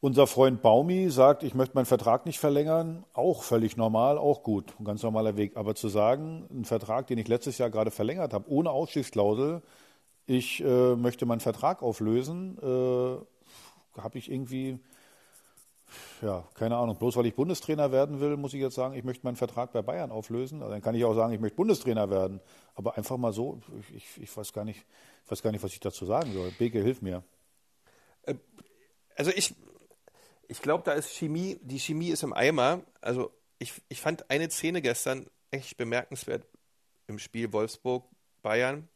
unser Freund Baumi sagt, ich möchte meinen Vertrag nicht verlängern, auch völlig normal, auch gut, ein ganz normaler Weg. Aber zu sagen, ein Vertrag, den ich letztes Jahr gerade verlängert habe, ohne Ausstiegsklausel, ich äh, möchte meinen Vertrag auflösen, äh, habe ich irgendwie, ja, keine Ahnung, bloß weil ich Bundestrainer werden will, muss ich jetzt sagen, ich möchte meinen Vertrag bei Bayern auflösen. Also dann kann ich auch sagen, ich möchte Bundestrainer werden. Aber einfach mal so, ich, ich weiß, gar nicht, ich weiß gar nicht, was ich dazu sagen soll. Beke, hilf mir. Äh, also ich, ich glaube, da ist Chemie, die Chemie ist im Eimer. Also ich, ich fand eine Szene gestern echt bemerkenswert im Spiel Wolfsburg-Bayern.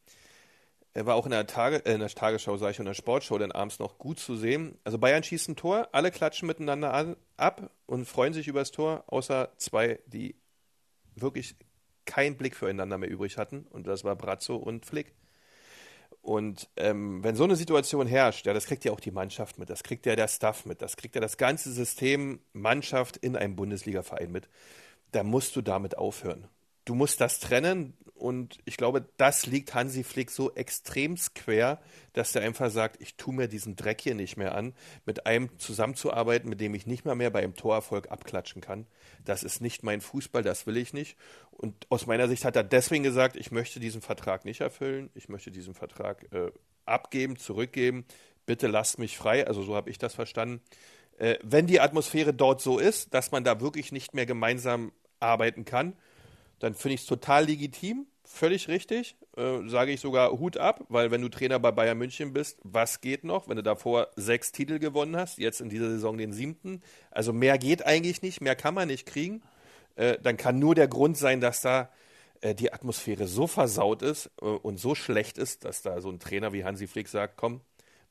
Er war auch in der, Tage, äh, in der Tagesschau, sage ich, und der Sportshow dann abends noch gut zu sehen. Also Bayern schießt ein Tor, alle klatschen miteinander an, ab und freuen sich über das Tor, außer zwei, die wirklich keinen Blick füreinander mehr übrig hatten. Und das war Brazzo und Flick. Und ähm, wenn so eine Situation herrscht, ja, das kriegt ja auch die Mannschaft mit, das kriegt ja der Staff mit, das kriegt ja das ganze System Mannschaft in einem Bundesliga-Verein mit, da musst du damit aufhören. Du musst das trennen und ich glaube, das liegt Hansi Flick so extrem quer, dass er einfach sagt, ich tue mir diesen Dreck hier nicht mehr an, mit einem zusammenzuarbeiten, mit dem ich nicht mehr bei einem Torerfolg abklatschen kann. Das ist nicht mein Fußball, das will ich nicht. Und aus meiner Sicht hat er deswegen gesagt, ich möchte diesen Vertrag nicht erfüllen, ich möchte diesen Vertrag äh, abgeben, zurückgeben. Bitte lasst mich frei. Also so habe ich das verstanden. Äh, wenn die Atmosphäre dort so ist, dass man da wirklich nicht mehr gemeinsam arbeiten kann, dann finde ich es total legitim, völlig richtig. Äh, Sage ich sogar Hut ab, weil wenn du Trainer bei Bayern München bist, was geht noch? Wenn du davor sechs Titel gewonnen hast, jetzt in dieser Saison den siebten. Also mehr geht eigentlich nicht, mehr kann man nicht kriegen. Äh, dann kann nur der Grund sein, dass da äh, die Atmosphäre so versaut ist äh, und so schlecht ist, dass da so ein Trainer wie Hansi Flick sagt, komm,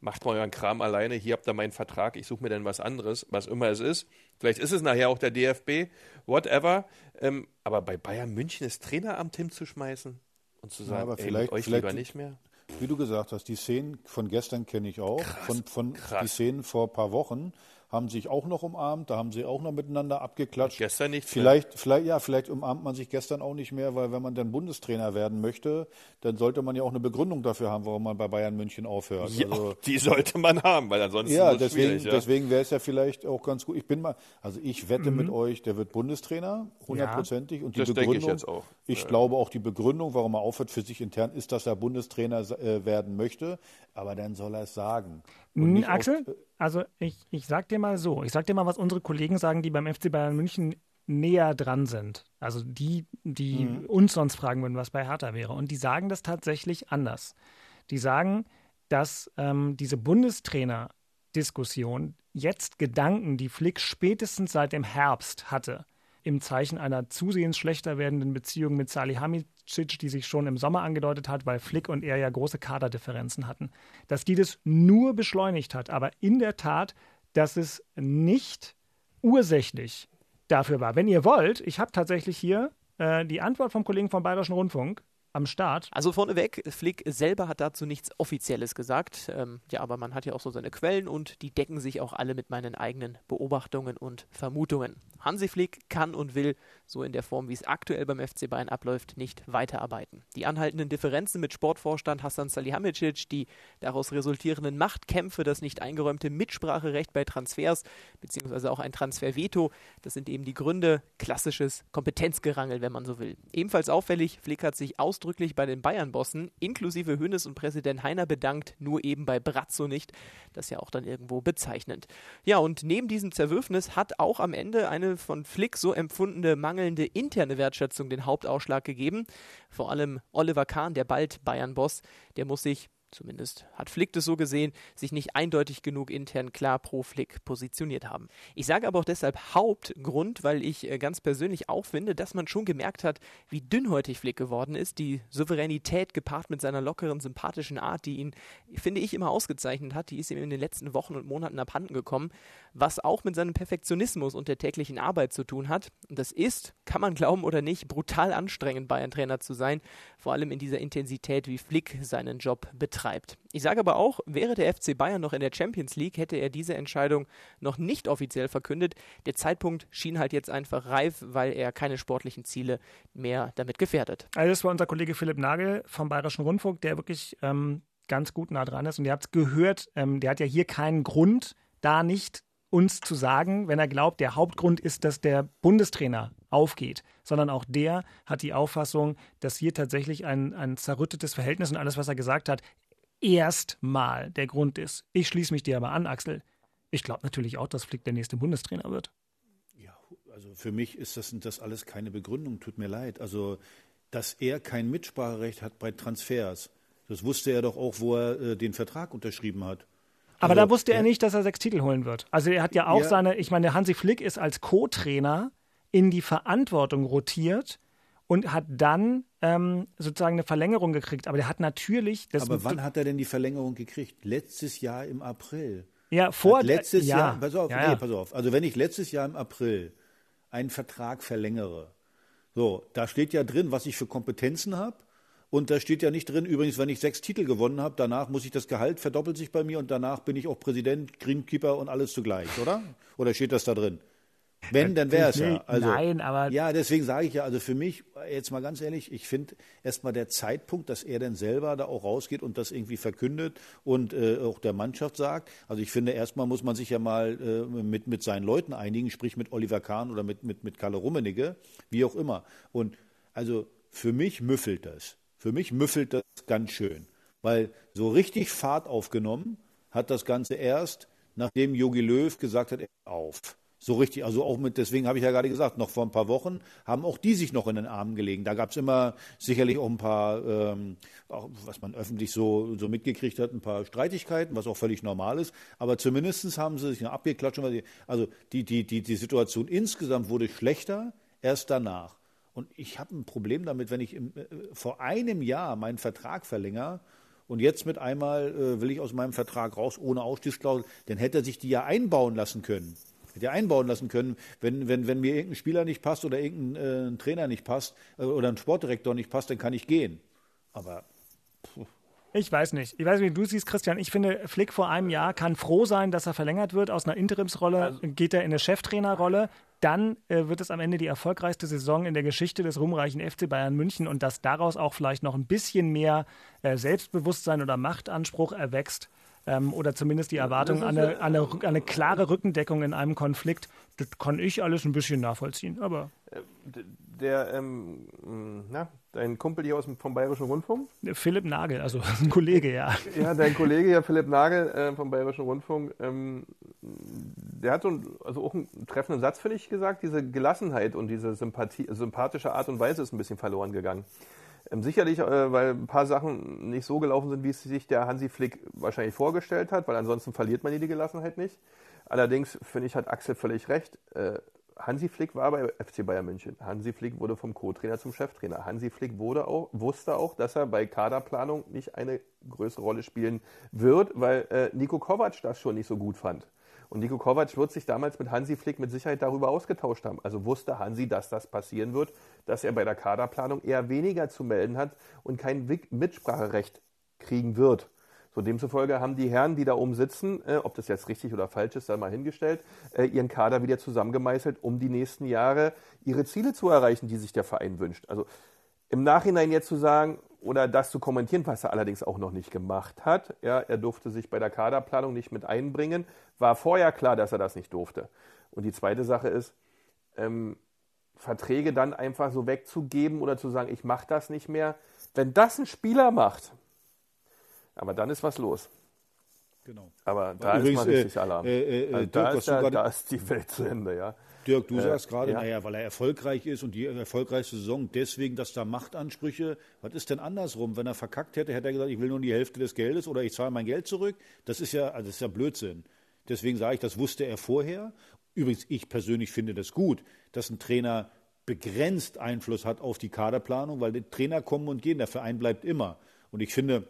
macht mal euren Kram alleine, hier habt ihr meinen Vertrag, ich suche mir dann was anderes, was immer es ist. Vielleicht ist es nachher auch der DFB, whatever. Ähm, aber bei Bayern München das Traineramt hinzuschmeißen und zu sagen, ja, aber ey, vielleicht, euch vielleicht, lieber nicht mehr. Wie du gesagt hast, die Szenen von gestern kenne ich auch, krass, von, von krass. die Szenen vor ein paar Wochen haben sich auch noch umarmt, da haben sie auch noch miteinander abgeklatscht. Gestern nicht. Vielleicht, vielleicht, ja, vielleicht umarmt man sich gestern auch nicht mehr, weil wenn man dann Bundestrainer werden möchte, dann sollte man ja auch eine Begründung dafür haben, warum man bei Bayern München aufhört. Ja, also, die sollte man haben, weil ansonsten ja, deswegen, ja. deswegen wäre es ja vielleicht auch ganz gut. Ich bin mal, also ich wette mhm. mit euch, der wird Bundestrainer, hundertprozentig. Ja, und die das Begründung, ich jetzt auch. Ich ja. glaube auch die Begründung, warum er aufhört für sich intern, ist, dass er Bundestrainer äh, werden möchte. Aber dann soll er es sagen. Axel? Auf, also ich, ich sag dir mal so, ich sag dir mal, was unsere Kollegen sagen, die beim FC Bayern München näher dran sind. Also die, die mhm. uns sonst fragen würden, was bei Hertha wäre. Und die sagen das tatsächlich anders. Die sagen, dass ähm, diese Bundestrainer-Diskussion jetzt Gedanken, die Flick spätestens seit dem Herbst hatte, im Zeichen einer zusehends schlechter werdenden Beziehung mit Salihamidzic, die sich schon im Sommer angedeutet hat, weil Flick und er ja große Kaderdifferenzen hatten, dass die das nur beschleunigt hat, aber in der Tat, dass es nicht ursächlich dafür war. Wenn ihr wollt, ich habe tatsächlich hier äh, die Antwort vom Kollegen vom Bayerischen Rundfunk am Start. Also vorneweg, Flick selber hat dazu nichts Offizielles gesagt. Ähm, ja, aber man hat ja auch so seine Quellen und die decken sich auch alle mit meinen eigenen Beobachtungen und Vermutungen. Hansi Flick kann und will so in der Form, wie es aktuell beim FC Bayern abläuft, nicht weiterarbeiten. Die anhaltenden Differenzen mit Sportvorstand Hassan Salihamidzic, die daraus resultierenden Machtkämpfe, das nicht eingeräumte Mitspracherecht bei Transfers, beziehungsweise auch ein Transferveto, das sind eben die Gründe. Klassisches Kompetenzgerangel, wenn man so will. Ebenfalls auffällig, Flick hat sich ausdrücklich bei den Bayern-Bossen, inklusive Hönes und Präsident Heiner, bedankt, nur eben bei Brazzo nicht. Das ist ja auch dann irgendwo bezeichnend. Ja, und neben diesem Zerwürfnis hat auch am Ende eine von Flick so empfundene mangelnde interne Wertschätzung den Hauptausschlag gegeben. Vor allem Oliver Kahn, der bald Bayern-Boss, der muss sich zumindest hat Flick das so gesehen, sich nicht eindeutig genug intern klar pro Flick positioniert haben. Ich sage aber auch deshalb Hauptgrund, weil ich äh, ganz persönlich auch finde, dass man schon gemerkt hat, wie dünnhäutig Flick geworden ist. Die Souveränität gepaart mit seiner lockeren, sympathischen Art, die ihn, finde ich, immer ausgezeichnet hat, die ist ihm in den letzten Wochen und Monaten abhanden gekommen, was auch mit seinem Perfektionismus und der täglichen Arbeit zu tun hat. Und das ist, kann man glauben oder nicht, brutal anstrengend, Bayern-Trainer zu sein, vor allem in dieser Intensität, wie Flick seinen Job betreibt. Ich sage aber auch, wäre der FC Bayern noch in der Champions League, hätte er diese Entscheidung noch nicht offiziell verkündet. Der Zeitpunkt schien halt jetzt einfach reif, weil er keine sportlichen Ziele mehr damit gefährdet. Also das war unser Kollege Philipp Nagel vom Bayerischen Rundfunk, der wirklich ähm, ganz gut nah dran ist. Und ihr habt es gehört, ähm, der hat ja hier keinen Grund, da nicht uns zu sagen, wenn er glaubt, der Hauptgrund ist, dass der Bundestrainer aufgeht, sondern auch der hat die Auffassung, dass hier tatsächlich ein, ein zerrüttetes Verhältnis und alles, was er gesagt hat, erstmal der Grund ist. Ich schließe mich dir aber an, Axel. Ich glaube natürlich auch, dass Flick der nächste Bundestrainer wird. Ja, also für mich ist das, das alles keine Begründung, tut mir leid. Also, dass er kein Mitspracherecht hat bei Transfers, das wusste er doch auch, wo er äh, den Vertrag unterschrieben hat. Aber also, da wusste er nicht, dass er sechs Titel holen wird. Also er hat ja auch ja. seine, ich meine, Hansi Flick ist als Co-Trainer in die Verantwortung rotiert und hat dann ähm, sozusagen eine Verlängerung gekriegt. Aber der hat natürlich. Aber wann hat er denn die Verlängerung gekriegt? Letztes Jahr im April. Ja, vor hat letztes ja. Jahr. Pass auf, ja, nee, pass auf. Also wenn ich letztes Jahr im April einen Vertrag verlängere, so, da steht ja drin, was ich für Kompetenzen habe. Und da steht ja nicht drin, übrigens, wenn ich sechs Titel gewonnen habe, danach muss ich das Gehalt verdoppelt sich bei mir und danach bin ich auch Präsident, Greenkeeper und alles zugleich, oder? Oder steht das da drin? Wenn, dann wäre es ja. Also, Nein, aber. Ja, deswegen sage ich ja, also für mich, jetzt mal ganz ehrlich, ich finde erstmal der Zeitpunkt, dass er dann selber da auch rausgeht und das irgendwie verkündet und äh, auch der Mannschaft sagt. Also ich finde, erstmal muss man sich ja mal äh, mit, mit seinen Leuten einigen, sprich mit Oliver Kahn oder mit, mit, mit Kalle Rummenigge, wie auch immer. Und also für mich müffelt das. Für mich müffelt das ganz schön. Weil so richtig Fahrt aufgenommen hat das Ganze erst, nachdem Jogi Löw gesagt hat, auf. So richtig, also auch mit, deswegen habe ich ja gerade gesagt, noch vor ein paar Wochen haben auch die sich noch in den Armen gelegen. Da gab es immer sicherlich auch ein paar, ähm, auch, was man öffentlich so, so mitgekriegt hat, ein paar Streitigkeiten, was auch völlig normal ist. Aber zumindest haben sie sich abgeklatscht. Also die, die, die, die Situation insgesamt wurde schlechter erst danach. Und ich habe ein Problem damit, wenn ich im, äh, vor einem Jahr meinen Vertrag verlängere und jetzt mit einmal äh, will ich aus meinem Vertrag raus ohne Ausstiegsklausel, dann hätte er sich die ja einbauen lassen können. Hätte er einbauen lassen können, wenn, wenn, wenn mir irgendein Spieler nicht passt oder irgendein äh, Trainer nicht passt äh, oder ein Sportdirektor nicht passt, dann kann ich gehen. Aber. Pff. Ich weiß nicht. Ich weiß nicht, wie du siehst, Christian. Ich finde, Flick vor einem Jahr kann froh sein, dass er verlängert wird. Aus einer Interimsrolle also, geht er in eine Cheftrainerrolle. Dann äh, wird es am Ende die erfolgreichste Saison in der Geschichte des ruhmreichen FC Bayern München und dass daraus auch vielleicht noch ein bisschen mehr äh, Selbstbewusstsein oder Machtanspruch erwächst ähm, oder zumindest die Erwartung an eine, an, eine, an eine, klare Rückendeckung in einem Konflikt, das kann ich alles ein bisschen nachvollziehen. Aber äh, der, ähm, na, dein Kumpel hier aus dem, vom Bayerischen Rundfunk? Philipp Nagel, also <laughs> ein Kollege, ja. Ja, dein Kollege hier, Philipp Nagel äh, vom Bayerischen Rundfunk, ähm, der hat so ein, also auch einen treffenden Satz, finde ich, gesagt. Diese Gelassenheit und diese Sympathie, sympathische Art und Weise ist ein bisschen verloren gegangen. Ähm, sicherlich, äh, weil ein paar Sachen nicht so gelaufen sind, wie es sich der Hansi Flick wahrscheinlich vorgestellt hat, weil ansonsten verliert man die Gelassenheit nicht. Allerdings, finde ich, hat Axel völlig recht. Äh, Hansi Flick war bei FC Bayern München. Hansi Flick wurde vom Co-Trainer zum Cheftrainer. Hansi Flick wurde auch, wusste auch, dass er bei Kaderplanung nicht eine größere Rolle spielen wird, weil äh, Nico Kovac das schon nicht so gut fand. Und Nico Kovac wird sich damals mit Hansi Flick mit Sicherheit darüber ausgetauscht haben. Also wusste Hansi, dass das passieren wird, dass er bei der Kaderplanung eher weniger zu melden hat und kein Mitspracherecht kriegen wird. So demzufolge haben die Herren, die da oben sitzen, äh, ob das jetzt richtig oder falsch ist, sei mal hingestellt, äh, ihren Kader wieder zusammengemeißelt, um die nächsten Jahre ihre Ziele zu erreichen, die sich der Verein wünscht. Also im Nachhinein jetzt zu sagen, oder das zu kommentieren, was er allerdings auch noch nicht gemacht hat. Ja, er durfte sich bei der Kaderplanung nicht mit einbringen. War vorher klar, dass er das nicht durfte. Und die zweite Sache ist, ähm, Verträge dann einfach so wegzugeben oder zu sagen, ich mache das nicht mehr. Wenn das ein Spieler macht, aber dann ist was los. Genau. Aber da Übrigens, ist man richtig äh, Alarm. Äh, äh, also da, ist ja, da ist die Welt zu Ende, ja. Dirk, du äh, sagst gerade, ja. naja, weil er erfolgreich ist und die erfolgreichste Saison, deswegen, dass da Machtansprüche. Was ist denn andersrum? Wenn er verkackt hätte, hätte er gesagt, ich will nur die Hälfte des Geldes oder ich zahle mein Geld zurück. Das ist ja, also das ist ja Blödsinn. Deswegen sage ich, das wusste er vorher. Übrigens, ich persönlich finde das gut, dass ein Trainer begrenzt Einfluss hat auf die Kaderplanung, weil die Trainer kommen und gehen, der Verein bleibt immer. Und ich finde,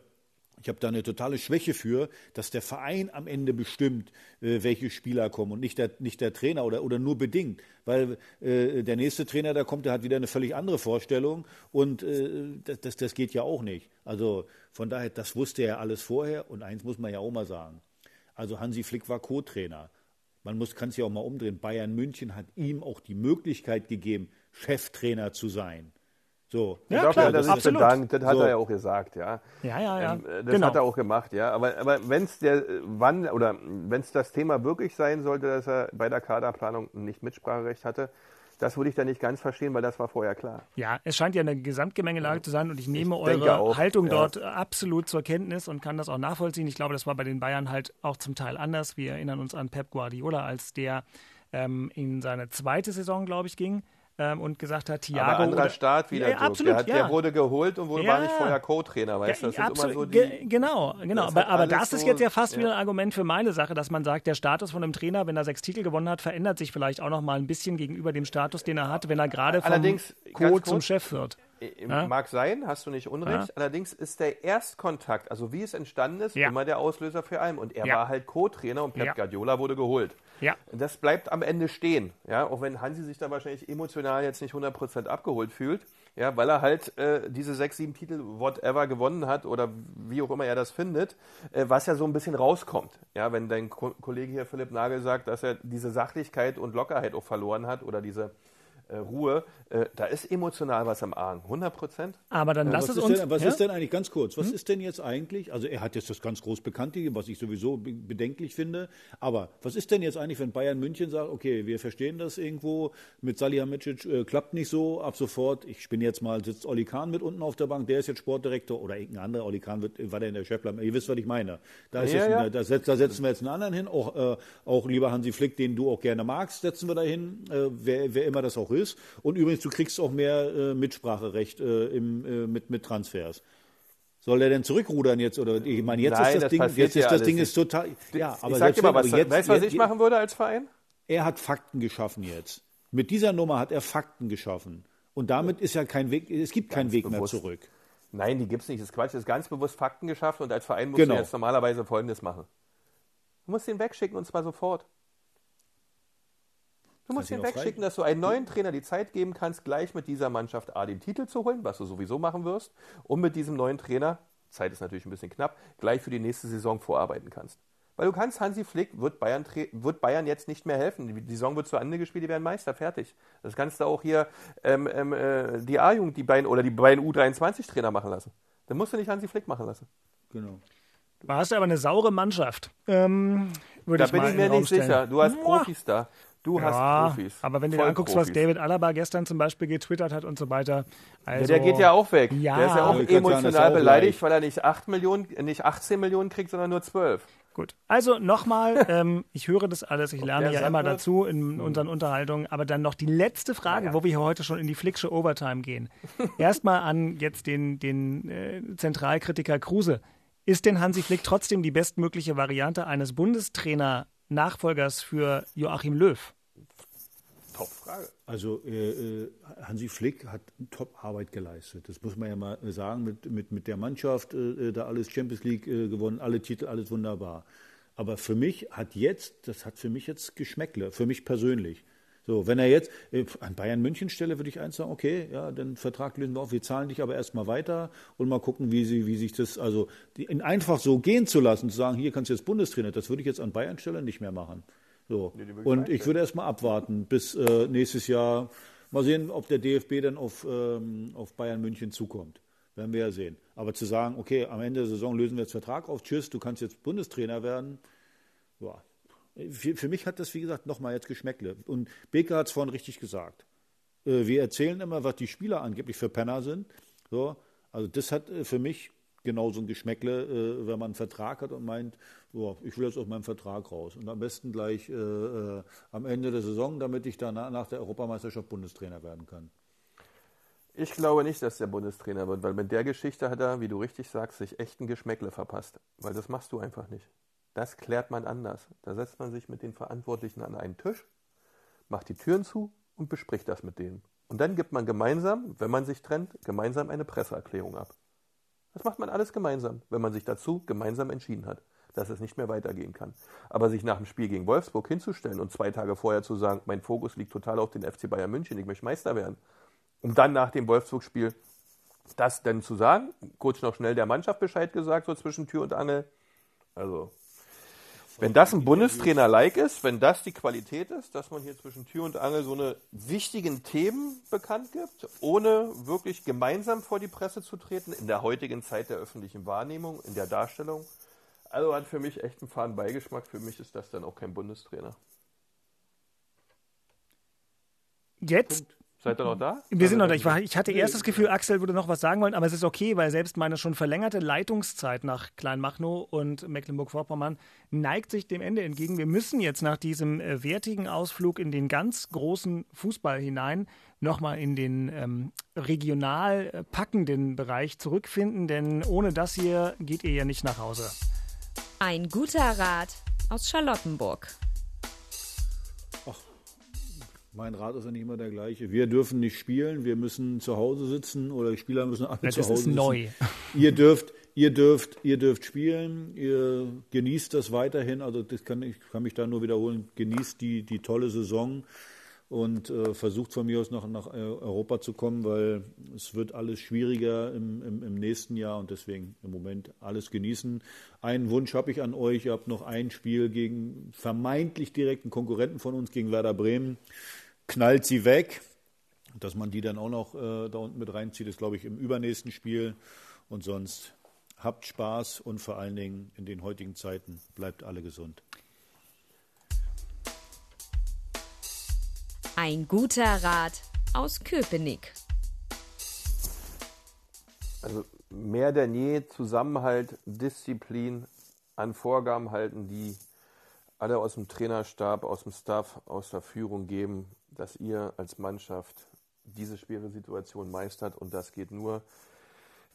ich habe da eine totale Schwäche für, dass der Verein am Ende bestimmt, äh, welche Spieler kommen und nicht der, nicht der Trainer oder, oder nur bedingt. Weil äh, der nächste Trainer, der kommt, der hat wieder eine völlig andere Vorstellung und äh, das, das geht ja auch nicht. Also von daher, das wusste er alles vorher und eins muss man ja auch mal sagen. Also Hansi Flick war Co-Trainer. Man kann es ja auch mal umdrehen. Bayern München hat ihm auch die Möglichkeit gegeben, Cheftrainer zu sein. So. Ja, ja klar, das ist absolut. Dank, das hat so. er ja auch gesagt, ja. Ja, ja, ja. Ähm, das genau. hat er auch gemacht, ja. Aber, aber wenn es der wann oder wenn es das Thema wirklich sein sollte, dass er bei der Kaderplanung nicht Mitspracherecht hatte, das würde ich da nicht ganz verstehen, weil das war vorher klar. Ja, es scheint ja eine Gesamtgemengelage zu sein und ich nehme ich eure auch, Haltung ja. dort absolut zur Kenntnis und kann das auch nachvollziehen. Ich glaube, das war bei den Bayern halt auch zum Teil anders. Wir erinnern uns an Pep Guardiola, als der ähm, in seine zweite Saison, glaube ich, ging ähm, und gesagt hat, Thiago. Aber anderer Start wieder. Ja, absolut, der, hat, ja. der, wurde geholt und wurde, ja. war nicht vorher Co-Trainer, weißt du? Das ist immer so die, genau, genau. Aber, aber das ist jetzt ja fast wieder ein Argument für meine Sache, dass man sagt, der Status von einem Trainer, wenn er sechs Titel gewonnen hat, verändert sich vielleicht auch noch mal ein bisschen gegenüber dem Status, den er hat, wenn er gerade vom Allerdings, Co zum Chef wird. Ja? Mag sein, hast du nicht Unrecht. Ja? Allerdings ist der Erstkontakt, also wie es entstanden ist, ja. immer der Auslöser für allem. Und er war halt Co-Trainer und Pep Guardiola wurde geholt. Ja. Das bleibt am Ende stehen. Ja? Auch wenn Hansi sich da wahrscheinlich emotional jetzt nicht 100% abgeholt fühlt. Ja, weil er halt äh, diese sechs, sieben Titel, whatever, gewonnen hat oder wie auch immer er das findet, äh, was ja so ein bisschen rauskommt. Ja, wenn dein Ko Kollege hier Philipp Nagel sagt, dass er diese Sachlichkeit und Lockerheit auch verloren hat oder diese Ruhe, äh, da ist emotional was am Argen, 100 Prozent. Aber dann lass es uns. Denn, was ja? ist denn eigentlich ganz kurz? Was hm? ist denn jetzt eigentlich? Also er hat jetzt das ganz groß Bekannte, was ich sowieso bedenklich finde. Aber was ist denn jetzt eigentlich, wenn Bayern München sagt, okay, wir verstehen das irgendwo mit Salihamidzic äh, klappt nicht so, ab sofort. Ich bin jetzt mal sitzt Olli Kahn mit unten auf der Bank, der ist jetzt Sportdirektor oder irgendein anderer. Olli Kahn wird, war der in der Chefplan. Ihr wisst, was ich meine. Da, ist ja, ja. da, da, setzen wir jetzt einen anderen hin. Auch, äh, auch lieber Hansi Flick, den du auch gerne magst, setzen wir da hin. Äh, wer, wer immer das auch ist. Und übrigens, du kriegst auch mehr äh, Mitspracherecht äh, im, äh, mit, mit Transfers. Soll er denn zurückrudern jetzt? Oder ich meine, jetzt Nein, ist das, Ding, jetzt ist das Ding ist total. Ja, aber ich sag dir mal was. Jetzt, weißt du, was ich machen würde als Verein? Er hat Fakten geschaffen jetzt. Mit dieser Nummer hat er Fakten geschaffen. Und damit ist ja kein Weg, es gibt keinen Weg bewusst. mehr zurück. Nein, die gibt es nicht. Das ist Quatsch. Das ist ganz bewusst Fakten geschaffen und als Verein musst genau. du jetzt normalerweise Folgendes machen. Du musst ihn wegschicken und zwar sofort. Du musst ihn wegschicken, dass du einen neuen Trainer die Zeit geben kannst, gleich mit dieser Mannschaft A den Titel zu holen, was du sowieso machen wirst, und mit diesem neuen Trainer, Zeit ist natürlich ein bisschen knapp, gleich für die nächste Saison vorarbeiten kannst. Weil du kannst, Hansi Flick wird Bayern, wird Bayern jetzt nicht mehr helfen. Die Saison wird zu Ende gespielt, die werden Meister, fertig. Das kannst du auch hier ähm, ähm, äh, die A-Jugend, die beiden oder die beiden U23-Trainer machen lassen. Dann musst du nicht Hansi Flick machen lassen. Genau. Du hast aber eine saure Mannschaft. Ähm, da ich bin ich mir nicht sicher. Du hast Boah. Profis da. Du ja, hast Profis. Aber wenn du dir anguckst, Profis. was David Alaba gestern zum Beispiel getwittert hat und so weiter. Also, ja, der geht ja auch weg. Ja, der ist ja auch emotional sagen, beleidigt, weil er nicht 8 Millionen, nicht 18 Millionen kriegt, sondern nur 12. Gut. Also nochmal, <laughs> ähm, ich höre das alles, ich lerne ja immer dazu in hm. unseren Unterhaltungen, aber dann noch die letzte Frage, ja. wo wir hier heute schon in die Flicksche Overtime gehen. <laughs> Erstmal an jetzt den, den äh, Zentralkritiker Kruse. Ist denn Hansi Flick trotzdem die bestmögliche Variante eines Bundestrainer Nachfolgers für Joachim Löw? Top-Frage. Also äh, äh, Hansi Flick hat Top-Arbeit geleistet. Das muss man ja mal sagen, mit, mit, mit der Mannschaft äh, da alles Champions League äh, gewonnen, alle Titel, alles wunderbar. Aber für mich hat jetzt, das hat für mich jetzt Geschmäckle, für mich persönlich. So, wenn er jetzt äh, an Bayern München stelle, würde ich eins sagen, okay, ja, den Vertrag lösen wir auf, wir zahlen dich aber erstmal weiter und mal gucken, wie sie, wie sich das, also die, ihn einfach so gehen zu lassen, zu sagen, hier kannst du jetzt Bundestrainer, das würde ich jetzt an Bayern Stelle nicht mehr machen. So. Und ich würde erstmal abwarten bis äh, nächstes Jahr. Mal sehen, ob der DFB dann auf, ähm, auf Bayern München zukommt. Werden wir ja sehen. Aber zu sagen, okay, am Ende der Saison lösen wir jetzt Vertrag auf, tschüss, du kannst jetzt Bundestrainer werden, ja, für, für mich hat das, wie gesagt, nochmal jetzt Geschmäckle. Und Beker hat es vorhin richtig gesagt. Äh, wir erzählen immer, was die Spieler angeblich für Penner sind. So, also das hat äh, für mich genauso ein Geschmäckle, äh, wenn man einen Vertrag hat und meint, boah, ich will jetzt aus meinem Vertrag raus. Und am besten gleich am Ende der Saison, damit ich dann nach der Europameisterschaft Bundestrainer werden kann. Ich glaube nicht, dass der Bundestrainer wird, weil mit der Geschichte hat er, wie du richtig sagst, sich echt ein Geschmäckle verpasst. Weil das machst du einfach nicht. Das klärt man anders. Da setzt man sich mit den Verantwortlichen an einen Tisch, macht die Türen zu und bespricht das mit denen. Und dann gibt man gemeinsam, wenn man sich trennt, gemeinsam eine Presseerklärung ab. Das macht man alles gemeinsam, wenn man sich dazu gemeinsam entschieden hat, dass es nicht mehr weitergehen kann. Aber sich nach dem Spiel gegen Wolfsburg hinzustellen und zwei Tage vorher zu sagen, mein Fokus liegt total auf den FC Bayern München, ich möchte Meister werden, um dann nach dem Wolfsburg-Spiel das denn zu sagen, kurz noch schnell der Mannschaft Bescheid gesagt, so zwischen Tür und Angel. Also wenn das ein Bundestrainer-like ist, wenn das die Qualität ist, dass man hier zwischen Tür und Angel so eine wichtigen Themen bekannt gibt, ohne wirklich gemeinsam vor die Presse zu treten, in der heutigen Zeit der öffentlichen Wahrnehmung, in der Darstellung, also hat für mich echt einen faden Beigeschmack. Für mich ist das dann auch kein Bundestrainer. Jetzt Punkt. Seid ihr noch da? Wir sind noch da. Ich, war, ich hatte erst das Gefühl, Axel würde noch was sagen wollen, aber es ist okay, weil selbst meine schon verlängerte Leitungszeit nach Kleinmachnow und Mecklenburg-Vorpommern neigt sich dem Ende entgegen. Wir müssen jetzt nach diesem äh, wertigen Ausflug in den ganz großen Fußball hinein nochmal in den ähm, regional äh, packenden Bereich zurückfinden, denn ohne das hier geht ihr ja nicht nach Hause. Ein guter Rat aus Charlottenburg. Mein Rat ist ja nicht immer der gleiche. Wir dürfen nicht spielen, wir müssen zu Hause sitzen oder die Spieler müssen alle Ja, zu das Hause ist sitzen. neu. Ihr dürft, ihr dürft, ihr dürft spielen, ihr genießt das weiterhin. Also das kann ich kann mich da nur wiederholen. Genießt die die tolle Saison und äh, versucht von mir aus noch nach äh, Europa zu kommen, weil es wird alles schwieriger im, im, im nächsten Jahr und deswegen im Moment alles genießen. Einen Wunsch habe ich an euch. Ihr habt noch ein Spiel gegen vermeintlich direkten Konkurrenten von uns, gegen Werder Bremen. Knallt sie weg. Dass man die dann auch noch äh, da unten mit reinzieht, ist, glaube ich, im übernächsten Spiel. Und sonst habt Spaß und vor allen Dingen in den heutigen Zeiten bleibt alle gesund. Ein guter Rat aus Köpenick. Also mehr denn je Zusammenhalt, Disziplin, an Vorgaben halten, die alle aus dem Trainerstab, aus dem Staff, aus der Führung geben, dass ihr als Mannschaft diese schwere Situation meistert. Und das geht nur,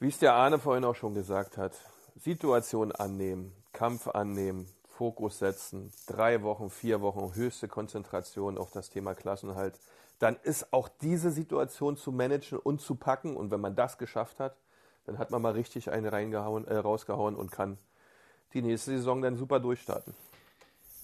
wie es der Arne vorhin auch schon gesagt hat, Situation annehmen, Kampf annehmen, Fokus setzen, drei Wochen, vier Wochen höchste Konzentration auf das Thema Klassenhalt. Dann ist auch diese Situation zu managen und zu packen. Und wenn man das geschafft hat, dann hat man mal richtig eine reingehauen, äh, rausgehauen und kann die nächste Saison dann super durchstarten.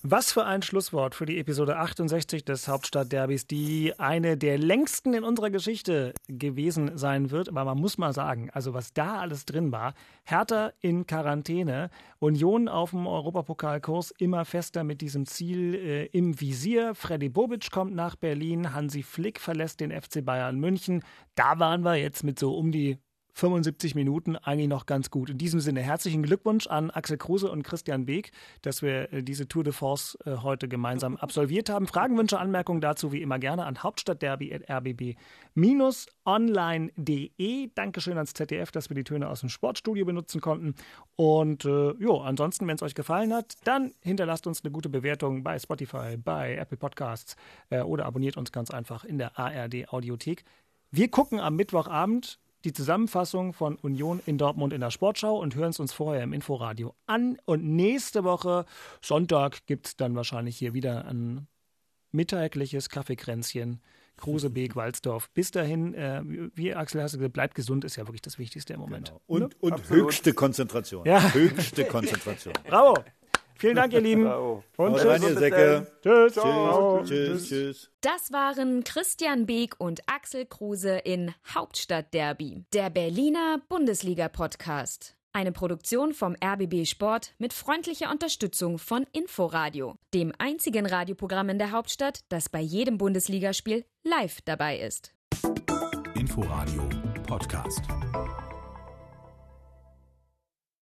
Was für ein Schlusswort für die Episode 68 des Hauptstadtderbys, die eine der längsten in unserer Geschichte gewesen sein wird. Aber man muss mal sagen, also was da alles drin war. Hertha in Quarantäne, Union auf dem Europapokalkurs immer fester mit diesem Ziel äh, im Visier. Freddy Bobic kommt nach Berlin, Hansi Flick verlässt den FC Bayern München. Da waren wir jetzt mit so um die 75 Minuten eigentlich noch ganz gut. In diesem Sinne herzlichen Glückwunsch an Axel Kruse und Christian Beek, dass wir äh, diese Tour de France äh, heute gemeinsam <laughs> absolviert haben. Fragen, Wünsche, Anmerkungen dazu wie immer gerne an hauptstadtderby.rbb-online.de. Dankeschön ans ZDF, dass wir die Töne aus dem Sportstudio benutzen konnten. Und äh, jo, ansonsten, wenn es euch gefallen hat, dann hinterlasst uns eine gute Bewertung bei Spotify, bei Apple Podcasts äh, oder abonniert uns ganz einfach in der ARD Audiothek. Wir gucken am Mittwochabend die Zusammenfassung von Union in Dortmund in der Sportschau und hören es uns vorher im Inforadio an. Und nächste Woche, Sonntag, gibt es dann wahrscheinlich hier wieder ein mittägliches Kaffeekränzchen. Krusebeek, <laughs> Walsdorf. Bis dahin, äh, wie Axel hast du gesagt, bleibt gesund, ist ja wirklich das Wichtigste im Moment. Genau. Und, Ne? und höchste Konzentration. Ja. Höchste Konzentration. <laughs> Bravo! Vielen Dank, ihr Lieben. <laughs> Bravo. Und rein, ihr tschüss. Säcke. Tschüss. Tschüss, tschüss, tschüss. Das waren Christian Beek und Axel Kruse in Hauptstadtderby, der Berliner Bundesliga-Podcast. Eine Produktion vom RBB Sport mit freundlicher Unterstützung von Inforadio, dem einzigen Radioprogramm in der Hauptstadt, das bei jedem Bundesligaspiel live dabei ist. Inforadio Podcast.